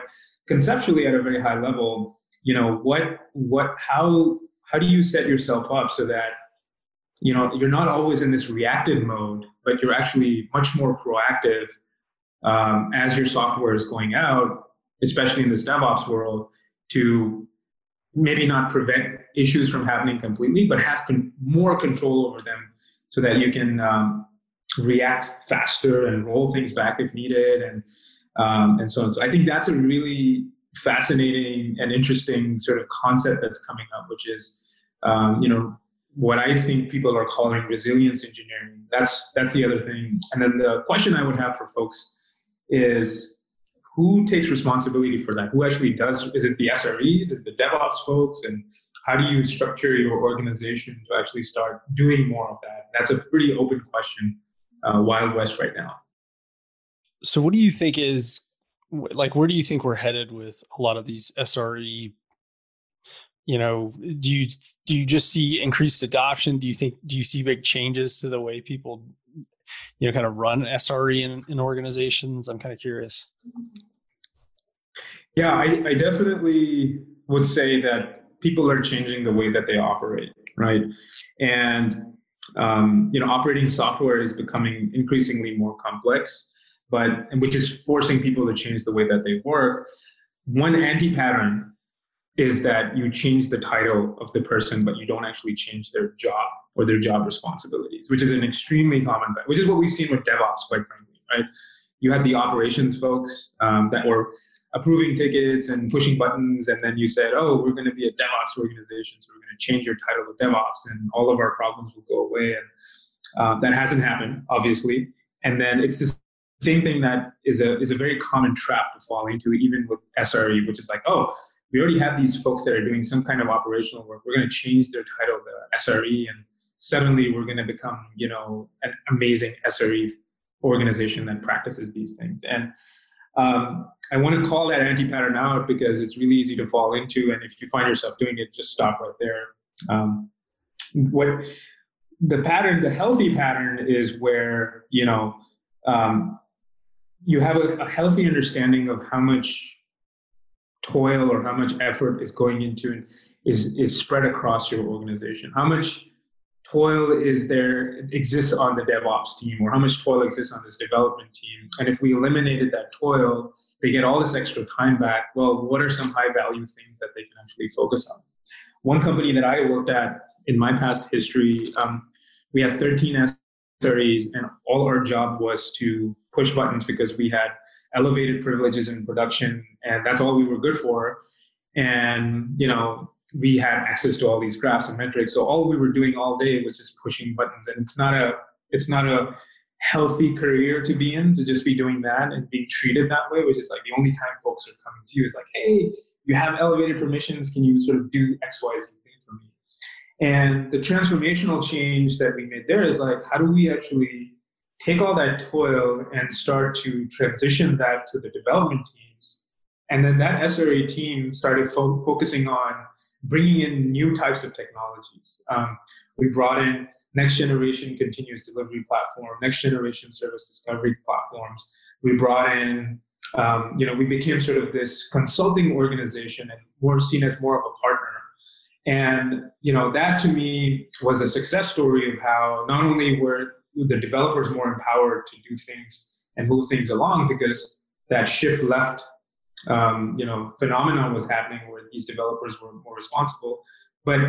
conceptually at a very high level you know what what how how do you set yourself up so that you know you're not always in this reactive mode but you're actually much more proactive um, as your software is going out especially in this devops world to maybe not prevent issues from happening completely but have con- more control over them so that you can um, react faster and roll things back if needed and um, and so on. So I think that's a really fascinating and interesting sort of concept that's coming up, which is, um, you know, what I think people are calling resilience engineering. That's that's the other thing. And then the question I would have for folks is, who takes responsibility for that? Who actually does? Is it the SREs? Is it the DevOps folks? And how do you structure your organization to actually start doing more of that? That's a pretty open question, uh, Wild West right now so what do you think is like where do you think we're headed with a lot of these SRE you know do you do you just see increased adoption do you think do you see big changes to the way people you know kind of run SRE in, in organizations? I'm kind of curious. Yeah I, I definitely would say that people are changing the way that they operate right? And um, you know operating software is becoming increasingly more complex but which is forcing people to change the way that they work. One anti pattern is that you change the title of the person, but you don't actually change their job or their job responsibilities, which is an extremely common, which is what we've seen with DevOps, quite frankly, right? You had the operations folks um, that were approving tickets and pushing buttons, and then you said, "Oh, we're going to be a DevOps organization, so we're going to change your title to DevOps, and all of our problems will go away." And uh, that hasn't happened, obviously. And then it's the same thing that is a is a very common trap to fall into, even with SRE, which is like, "Oh, we already have these folks that are doing some kind of operational work. We're going to change their title to SRE, and suddenly we're going to become, you know, an amazing SRE organization that practices these things." And um, I want to call that anti-pattern out because it's really easy to fall into, and if you find yourself doing it, just stop right there. Um, what the pattern, the healthy pattern, is where you know um, you have a, a, healthy understanding of how much toil or how much effort is going into is is spread across your organization. How much toil is there exists on the DevOps team, or how much toil exists on this development team, and if we eliminated that toil they get all this extra time back. Well, what are some high value things that they can actually focus on? One company that I worked at in my past history, um, we had 13 SREs, and all our job was to push buttons because we had elevated privileges in production, and that's all we were good for. And you know, we had access to all these graphs and metrics, so all we were doing all day was just pushing buttons. And it's not a it's not a healthy career to be in to just be doing that and being treated that way, which is like the only time folks are coming to you is like, hey, you have elevated permissions. Can you sort of do X, Y, Z thing for me? And the transformational change that we made there is like, how do we actually take all that toil and start to transition that to the development teams? And then that SRE team started fo- focusing on bringing in new types of technologies. Um, we brought in next generation continuous delivery platform, next generation service discovery platforms. We brought in, um, you know, we became sort of this consulting organization and more seen as more of a partner. And you know, that to me was a success story of how not only were the developers more empowered to do things and move things along because that shift left um, you know phenomenon was happening where these developers were more responsible but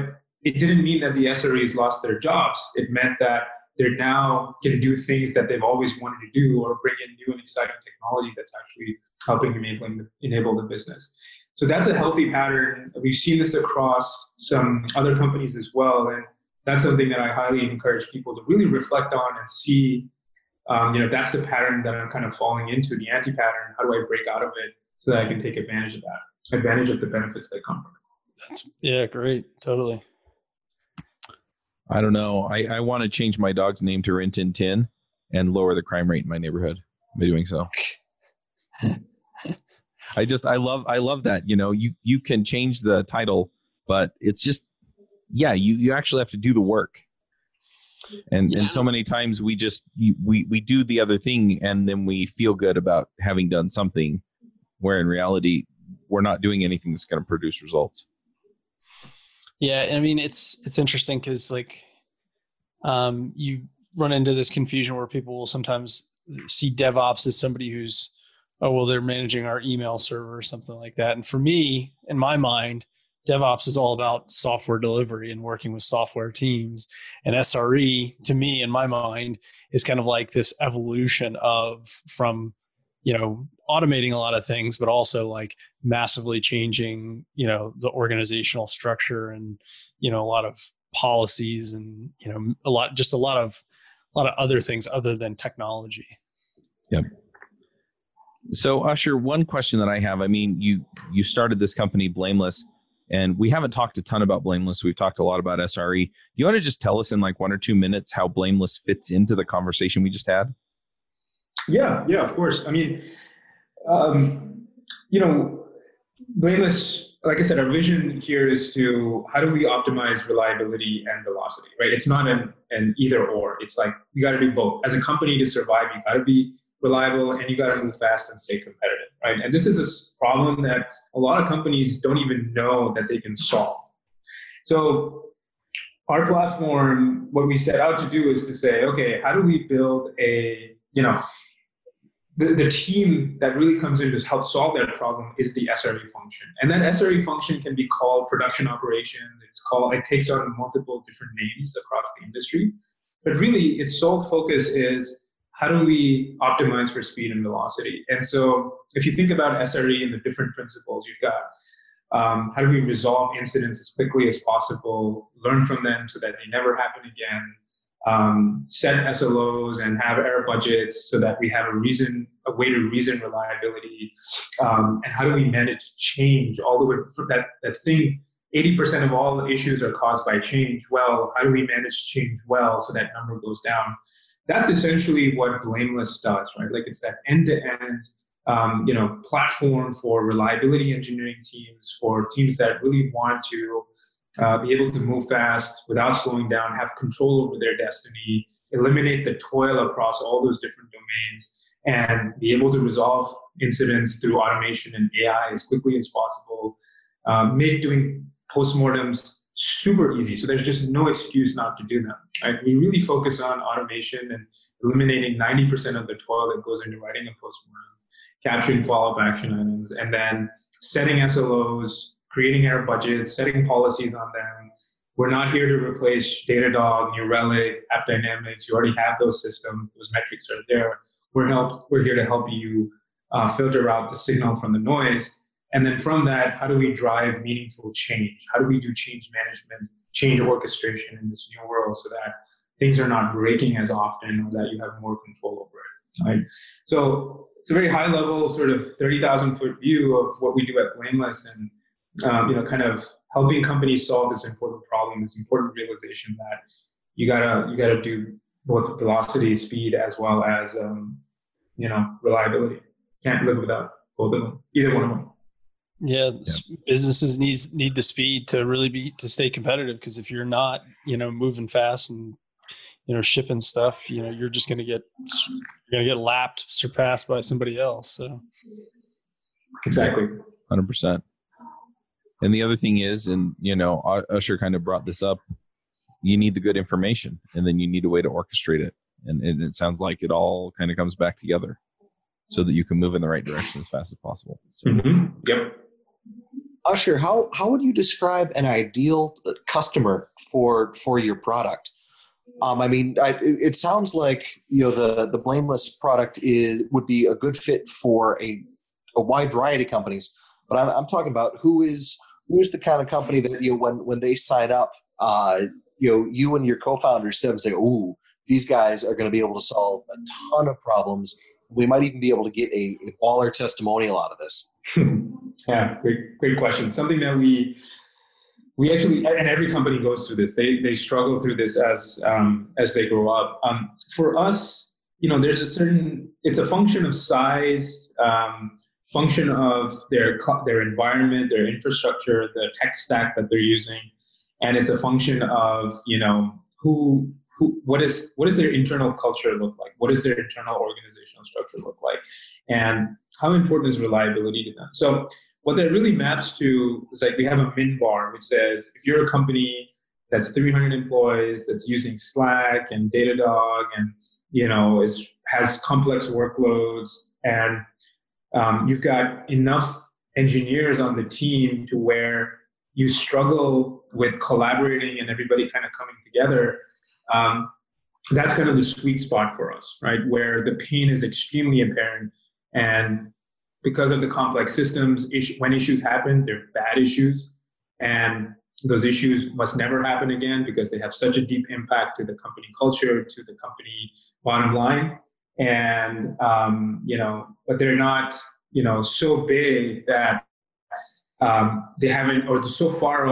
it didn't mean that the SREs lost their jobs. It meant that they're now can do things that they've always wanted to do or bring in new and exciting technology that's actually helping enabling the, enable the business. So that's a healthy pattern. We've seen this across some other companies as well, and that's something that I highly encourage people to really reflect on and see. Um, you know, that's the pattern that I'm kind of falling into, the anti-pattern. How do I break out of it so that I can take advantage of that, advantage of the benefits that come from it? That's yeah, great, totally. I don't know. I, I want to change my dog's name to Rin Tin Tin and lower the crime rate in my neighborhood by doing so. I just I love I love that. You know, you you can change the title, but it's just yeah, you you actually have to do the work. And yeah. and so many times we just we we do the other thing and then we feel good about having done something where in reality we're not doing anything that's going to produce results. Yeah, I mean it's it's interesting because like um, you run into this confusion where people will sometimes see DevOps as somebody who's oh well they're managing our email server or something like that. And for me, in my mind, DevOps is all about software delivery and working with software teams. And SRE, to me, in my mind, is kind of like this evolution of from you know automating a lot of things but also like massively changing you know the organizational structure and you know a lot of policies and you know a lot just a lot of a lot of other things other than technology. Yep. So Ashar one question that i have i mean you you started this company blameless and we haven't talked a ton about blameless we've talked a lot about sre Do you want to just tell us in like one or two minutes how blameless fits into the conversation we just had yeah, yeah, of course. I mean, um, you know, blameless. Like I said, our vision here is to how do we optimize reliability and velocity, right? It's not an, an either or. It's like you got to do both. As a company to survive, you got to be reliable and you got to move fast and stay competitive, right? And this is a problem that a lot of companies don't even know that they can solve. So our platform, what we set out to do is to say, okay, how do we build a, you know, the, the team that really comes in to help solve that problem is the SRE function. And that SRE function can be called production operations. It's called, it takes on multiple different names across the industry. But really, its sole focus is how do we optimize for speed and velocity? And so if you think about SRE and the different principles, you've got um, how do we resolve incidents as quickly as possible, learn from them so that they never happen again, um, set SLOs and have error budgets so that we have a reason, a way to reason reliability, um, and how do we manage change all the way from that that thing. 80% of all issues are caused by change. Well, how do we manage change well so that number goes down? That's essentially what Blameless does, right? Like it's that end-to-end um, you know, platform for reliability engineering teams, for teams that really want to uh, be able to move fast without slowing down, have control over their destiny, eliminate the toil across all those different domains, and be able to resolve incidents through automation and AI as quickly as possible. Uh, make doing postmortems super easy. So there's just no excuse not to do them. Right? We really focus on automation and eliminating 90% of the toil that goes into writing a postmortem capturing follow-up action items, and then setting SLOs, creating error budgets, setting policies on them. We're not here to replace Datadog, New Relic, AppDynamics. You already have those systems; those metrics are there. We're help. We're here to help you uh, filter out the signal from the noise, and then from that, how do we drive meaningful change? How do we do change management, change orchestration in this new world, so that things are not breaking as often, or that you have more control over it? Right. So it's a very high level, sort of 30,000 foot view of what we do at Blameless and, um, you know, kind of helping companies solve this important problem, this important realization that you gotta, you gotta do both velocity, speed, as well as, um, you know, reliability. Can't live without both of them, either one of them. Yeah, yeah, businesses needs need the speed to really be to stay competitive because if you're not, you know, moving fast and you know shipping stuff you know you're just going to get you're going to get lapped surpassed by somebody else so. Exactly. 100% and the other thing is and you know Ashar kind of brought this up you need the good information and then you need a way to orchestrate it. And, and it sounds like it all kind of comes back together so that you can move in the right direction as fast as possible so. Mm-hmm. yep Ashar how how would you describe an ideal customer for for your product um, I mean, I, it sounds like you know the the blameless product is would be a good fit for a a wide variety of companies. But I'm, I'm talking about who is who is the kind of company that you know when when they sign up, uh, you know, you and your co-founders sit and say, "Ooh, these guys are going to be able to solve a ton of problems." We might even be able to get a, a baller testimonial out of this. yeah, great, great question. Something that we we actually and every company goes through this they they struggle through this as um, as they grow up um, for us you know there's a certain it's a function of size um, function of their their environment their infrastructure the tech stack that they're using and it's a function of you know who who what is their internal culture look like? What does their internal organizational structure look like? And how important is reliability to them? So what that really maps to is like we have a min bar which says if you're a company that's 300 employees that's using slack and datadog and you know is has complex workloads and um, you've got enough engineers on the team to where you struggle with collaborating and everybody kind of coming together um, that's kind of the sweet spot for us right where the pain is extremely apparent and because of the complex systems, when issues happen, they're bad issues. And those issues must never happen again because they have such a deep impact to the company culture, to the company bottom line. And, um, you know, but they're not, you know, so big that um, they haven't, or so far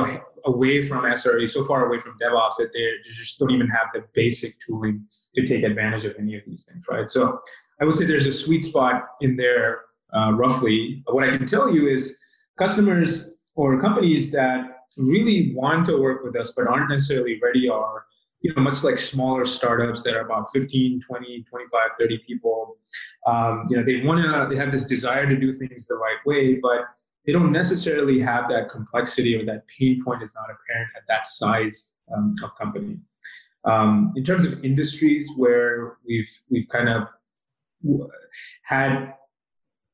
away from SRE, so far away from DevOps that they just don't even have the basic tooling to take advantage of any of these things, right? So I would say there's a sweet spot in there uh, roughly. What I can tell you is customers or companies that really want to work with us but aren't necessarily ready are you know much like smaller startups that are about 15 20 25 30 people um, you know they want to they have this desire to do things the right way but they don't necessarily have that complexity or that pain point is not apparent at that size um, of company um, in terms of industries where we've we've kind of had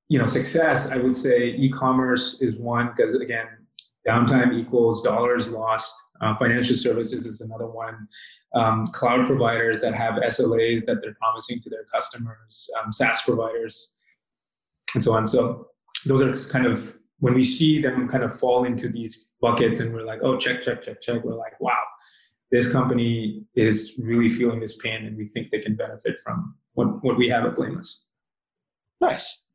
you know success, I would say e-commerce is one because again, downtime equals dollars lost. Uh, financial services is another one. Um, cloud providers that have SLAs that they're promising to their customers, um, SaaS providers, and so on. So those are kind of when we see them kind of fall into these buckets, and we're like, oh, check, check, check, check. We're like, wow, this company is really feeling this pain, and we think they can benefit from what what we have at Blameless. Nice.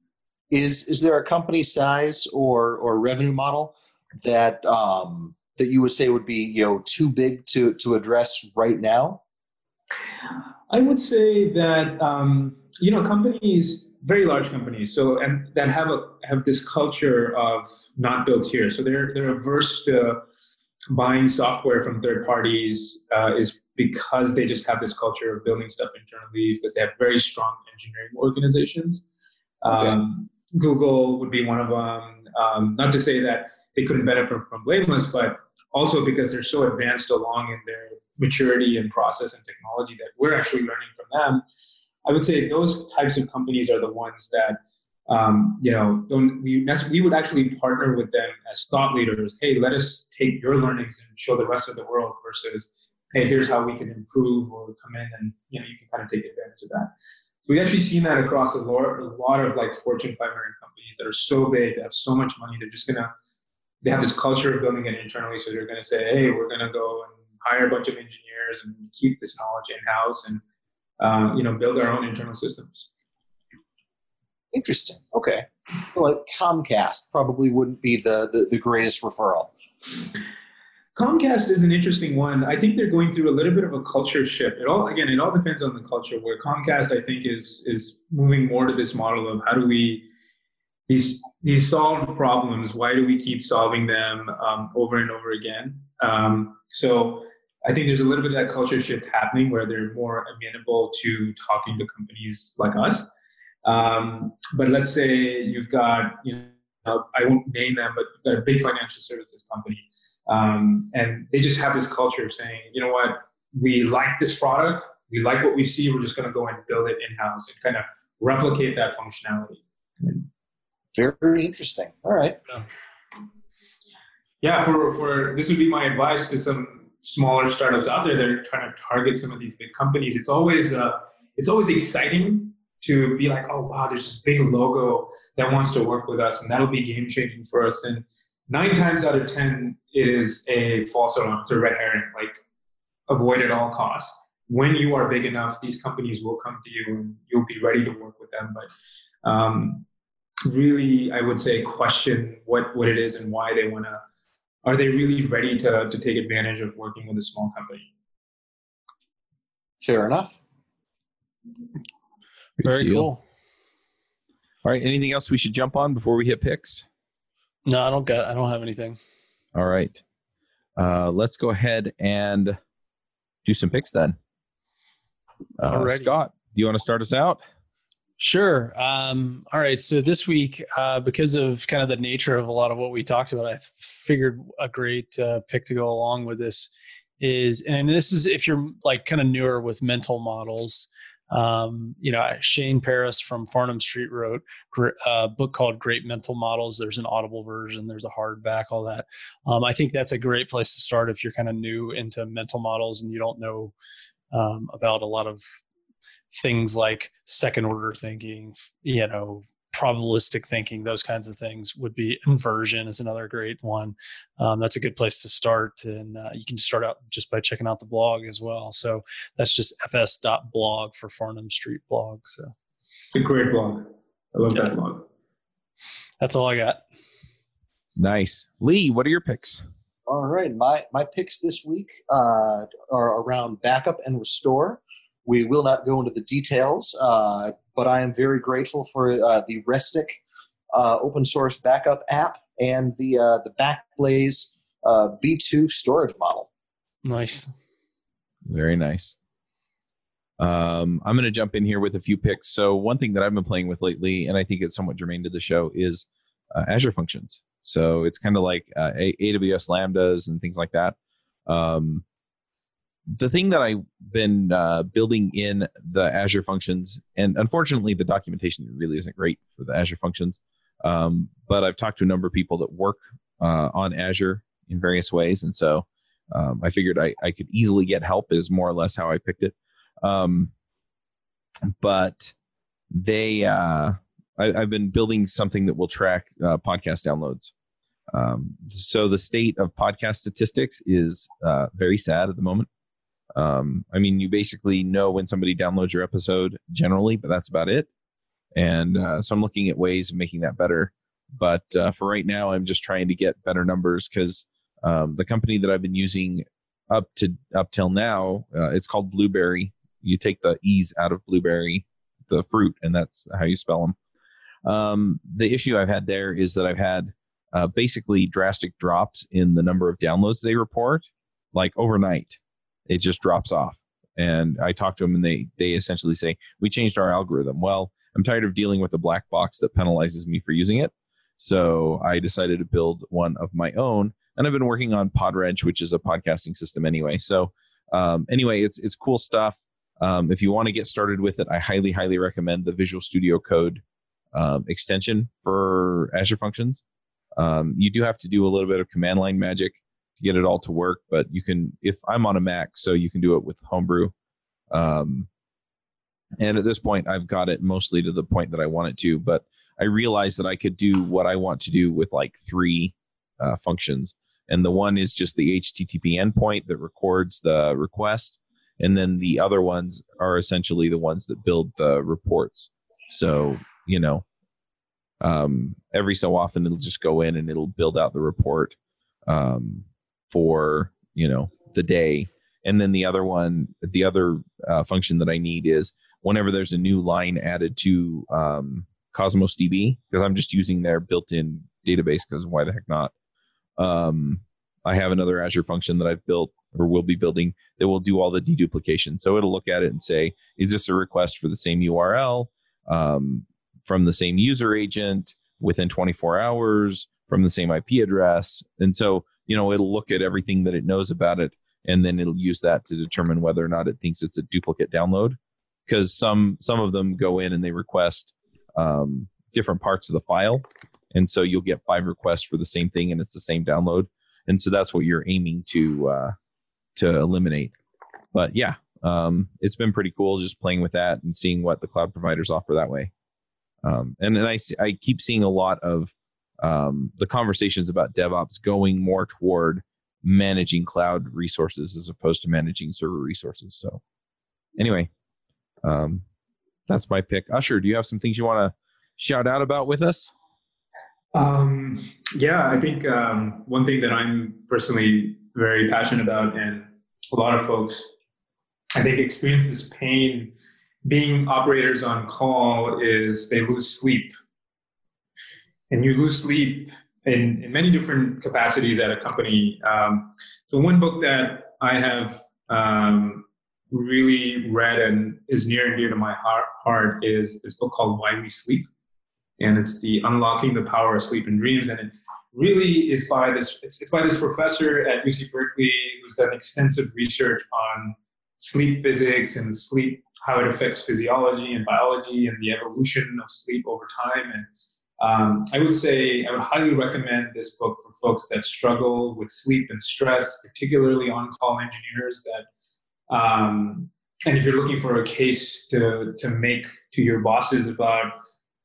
Is is there a company size or or revenue model that um, that you would say would be you know too big to to address right now? I would say that um, you know companies, very large companies, so and that have a have this culture of not built here. So they're they're averse to buying software from third parties uh, is because they just have this culture of building stuff internally because they have very strong engineering organizations. Okay. Um, Google would be one of them. Um, not to say that they couldn't benefit from Blameless, but also because they're so advanced along in their maturity and process and technology that we're actually learning from them. I would say those types of companies are the ones that um, you know don't we we would actually partner with them as thought leaders. Hey, let us take your learnings and show the rest of the world versus hey, here's how we can improve or come in and you know you can kind of take advantage of that. So we've actually seen that across a lot, a lot of like Fortune 500 companies that are so big, they have so much money, they're just gonna they have this culture of building it internally. So they're to say, hey, we're to go and hire a bunch of engineers and keep this knowledge in house and um, you know build our own internal systems. Interesting. Okay. Well, Comcast probably wouldn't be the, the, the greatest referral. Comcast is an interesting one. I think they're going through a little bit of a culture shift. It all again, it all depends on the culture. Where Comcast, I think, is is moving more to this model of how do we these these solved problems why do we keep solving them um, over and over again um, so i think there's a little bit of that culture shift happening where they're more amenable to talking to companies like us. Um, but let's say you've got you know i won't name them but a big financial services company. Um, and they just have this culture of saying you know what? We like this product. We like what we see. We're just going to go and build it in-house and kind of replicate that functionality. Very interesting. All right. Yeah, for, for this would be my advice to some smaller startups out there that are trying to target some of these big companies. It's always uh, it's always exciting to be like, oh wow, there's this big logo that wants to work with us, and that'll be game changing for us. And nine times out of ten, it is a false alarm. It's a red herring. Like avoid at all costs. When you are big enough, these companies will come to you, and you'll be ready to work with them. But um, really, I would say, question what, what it is and why they want to. Are they really ready to, to take advantage of working with a small company? Fair enough. Very cool. All right. Anything else we should jump on before we hit picks? No, I don't get. I don't have anything. All right. Uh, let's go ahead and do some picks then. Uh, Scott, do you want to start us out? Sure. Um, all right. So this week, uh, because of kind of the nature of a lot of what we talked about, I figured a great uh, pick to go along with this is, and this is if you're like kind of newer with mental models. Um, you know, Shane Parrish from Farnham Street wrote a book called Great Mental Models. There's an audible version, there's a hardback, all that. Um, I think that's a great place to start if you're kind of new into mental models and you don't know um, about a lot of things like second order thinking, you know, probabilistic thinking, those kinds of things would be inversion is another great one. Um, that's a good place to start. And uh, you can start out just by checking out the blog as well. So that's just fs.blog for Farnham Street blog. So it's a great blog. I love yeah. that blog. That's all I got. Nice. Lee, what are your picks? All right. My, my picks this week uh, are around backup and restore. We will not go into the details, uh, but I am very grateful for uh, the Restic uh, open source backup app and the uh, the Backblaze uh, B2 storage model. Nice. Very nice. Um, I'm going to jump in here with a few picks. So one thing that I've been playing with lately, and I think it's somewhat germane to the show, is uh, Azure Functions. So it's kind of like AWS Lambdas and things like that. Um, the thing that I've been uh, building in the Azure functions, and unfortunately, the documentation really isn't great for the Azure functions. Um, but I've talked to a number of people that work uh, on Azure in various ways, and so um, I figured I, I could easily get help. Is more or less how I picked it. Um, but they, uh, I, have been building something that will track uh, podcast downloads. Um, so the state of podcast statistics is uh, very sad at the moment. Um, I mean, you basically know when somebody downloads your episode generally, but that's about it. And uh, so I'm looking at ways of making that better. But uh, for right now, I'm just trying to get better numbers because um, the company that I've been using up to up till now, uh, it's called Blubrry. You take the e's out of blueberry, the fruit, and that's how you spell them. Um, the issue I've had there is that I've had uh, basically drastic drops in the number of downloads they report, like overnight it just drops off. And I talk to them and they they essentially say, We changed our algorithm. Well, I'm tired of dealing with a black box that penalizes me for using it. So I decided to build one of my own. And I've been working on Podwrench, which is a podcasting system anyway. So um, anyway, it's it's cool stuff. Um, if you want to get started with it, I highly, highly recommend the Visual Studio Code um, extension for Azure Functions. Um, you do have to do a little bit of command line magic to get it all to work. But you can, if I'm on a Mac, so you can do it with Homebrew. Um, and at this point, I've got it mostly to the point that I want it to. But I realized that I could do what I want to do with like three uh, functions. And the one is just the HTTP endpoint that records the request. And then the other ones are essentially the ones that build the reports. So, you know, um, every so often it'll just go in and it'll build out the report. Um, for you know the day. And then the other one the other uh, function that i need is whenever there's a new line added to um, cosmos db because i'm just using their built-in database because why the heck not? Um, i have another azure function that i've built or will be building that will do all the deduplication. So it'll look at it and say is this a request for the same url um, from the same user agent within 24 hours from the same ip address? And so you know it'll look at everything that it knows about it and then it'll use that to determine whether or not it thinks it's a duplicate download. Because some some of them go in and they request um, different parts of the file. And so you'll get five requests for the same thing and it's the same download. And so that's what you're aiming to uh, to eliminate. But yeah um, it's been pretty cool just playing with that and seeing what the cloud providers offer that way. Um, and then I, I keep seeing a lot of um, the conversations about DevOps going more toward managing cloud resources as opposed to managing server resources. So, anyway, um, that's my pick. Ashar, do you have some things you want to shout out about with us? Um, yeah, I think um, one thing that I'm personally very passionate about, and a lot of folks, I think, experience this pain being operators on call is they lose sleep and you lose sleep in, in many different capacities at a company. Um, so one book that I have um, really read and is near and dear to my heart, heart is this book called Why We Sleep, and it's the Unlocking the Power of Sleep and Dreams, and it really is by this. It's, it's by this professor at UC Berkeley who's done extensive research on sleep physics and sleep how it affects physiology and biology and the evolution of sleep over time and um, I would say I would highly recommend this book for folks that struggle with sleep and stress, particularly on-call engineers. That, um, and if you're looking for a case to to make to your bosses about,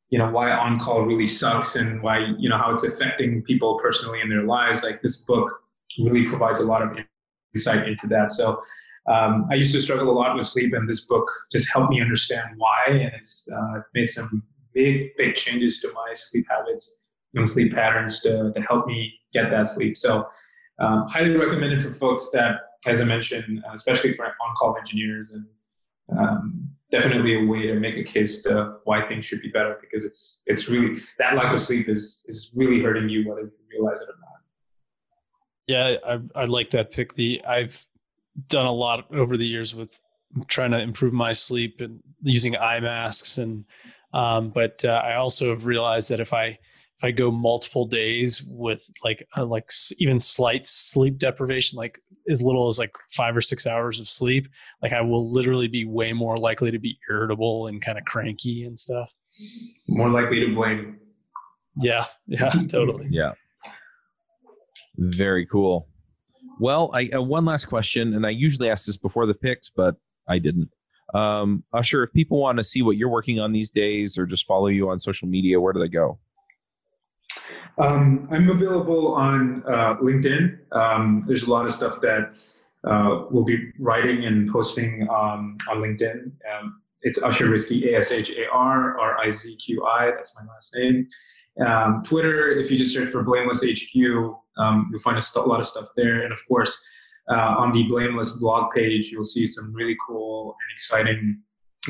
you know, why on-call really sucks and why you know how it's affecting people personally in their lives, like this book really provides a lot of insight into that. So. Um, I used to struggle a lot with sleep, and this book just helped me understand why, and it's uh, made some big, big changes to my sleep habits and sleep patterns to, to help me get that sleep. So, um, highly recommended for folks that, as I mentioned, uh, especially for on-call engineers, and um, definitely a way to make a case to why things should be better because it's it's really that lack of sleep is is really hurting you whether you realize it or not. Yeah, I I like that pick. The I've done a lot over the years with trying to improve my sleep and using eye masks and um, but uh, I also have realized that if I if I go multiple days with like uh, like even slight sleep deprivation, like as little as like five or six hours of sleep, like I will literally be way more likely to be irritable and kind of cranky and stuff. More likely to blame. Yeah, yeah, totally. Yeah. Very cool. Well, I uh, one last question, and I usually ask this before the picks, but I didn't. Um, Ashar, if people want to see what you're working on these days, or just follow you on social media, where do they go? Um, I'm available on uh, LinkedIn. Um, there's a lot of stuff that uh, we'll be writing and posting um, on LinkedIn. Um, it's Ashar Rizqi, A S H A R R I Z Q I. That's my last name. Um, Twitter, if you just search for Blameless HQ, you'll find a st- lot of stuff there. And of course, uh, on the Blameless blog page, you'll see some really cool and exciting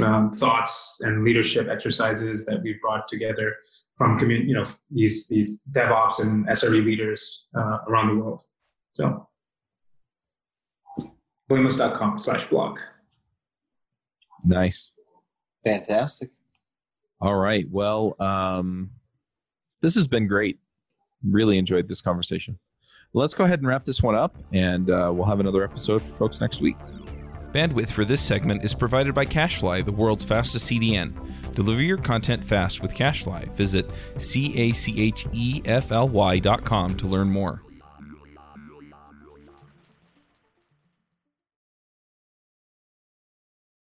um, thoughts and leadership exercises that we've brought together from commun- you know these these DevOps and SRE leaders uh, around the world. So blameless.com slash blog. Nice. Fantastic. All right. Well, um, this has been great. Really enjoyed this conversation. Let's go ahead and wrap this one up, and uh, we'll have another episode for folks next week. Bandwidth for this segment is provided by CacheFly, the world's fastest CDN. Deliver your content fast with CacheFly. Visit C A C H E F L Y dot com to learn more.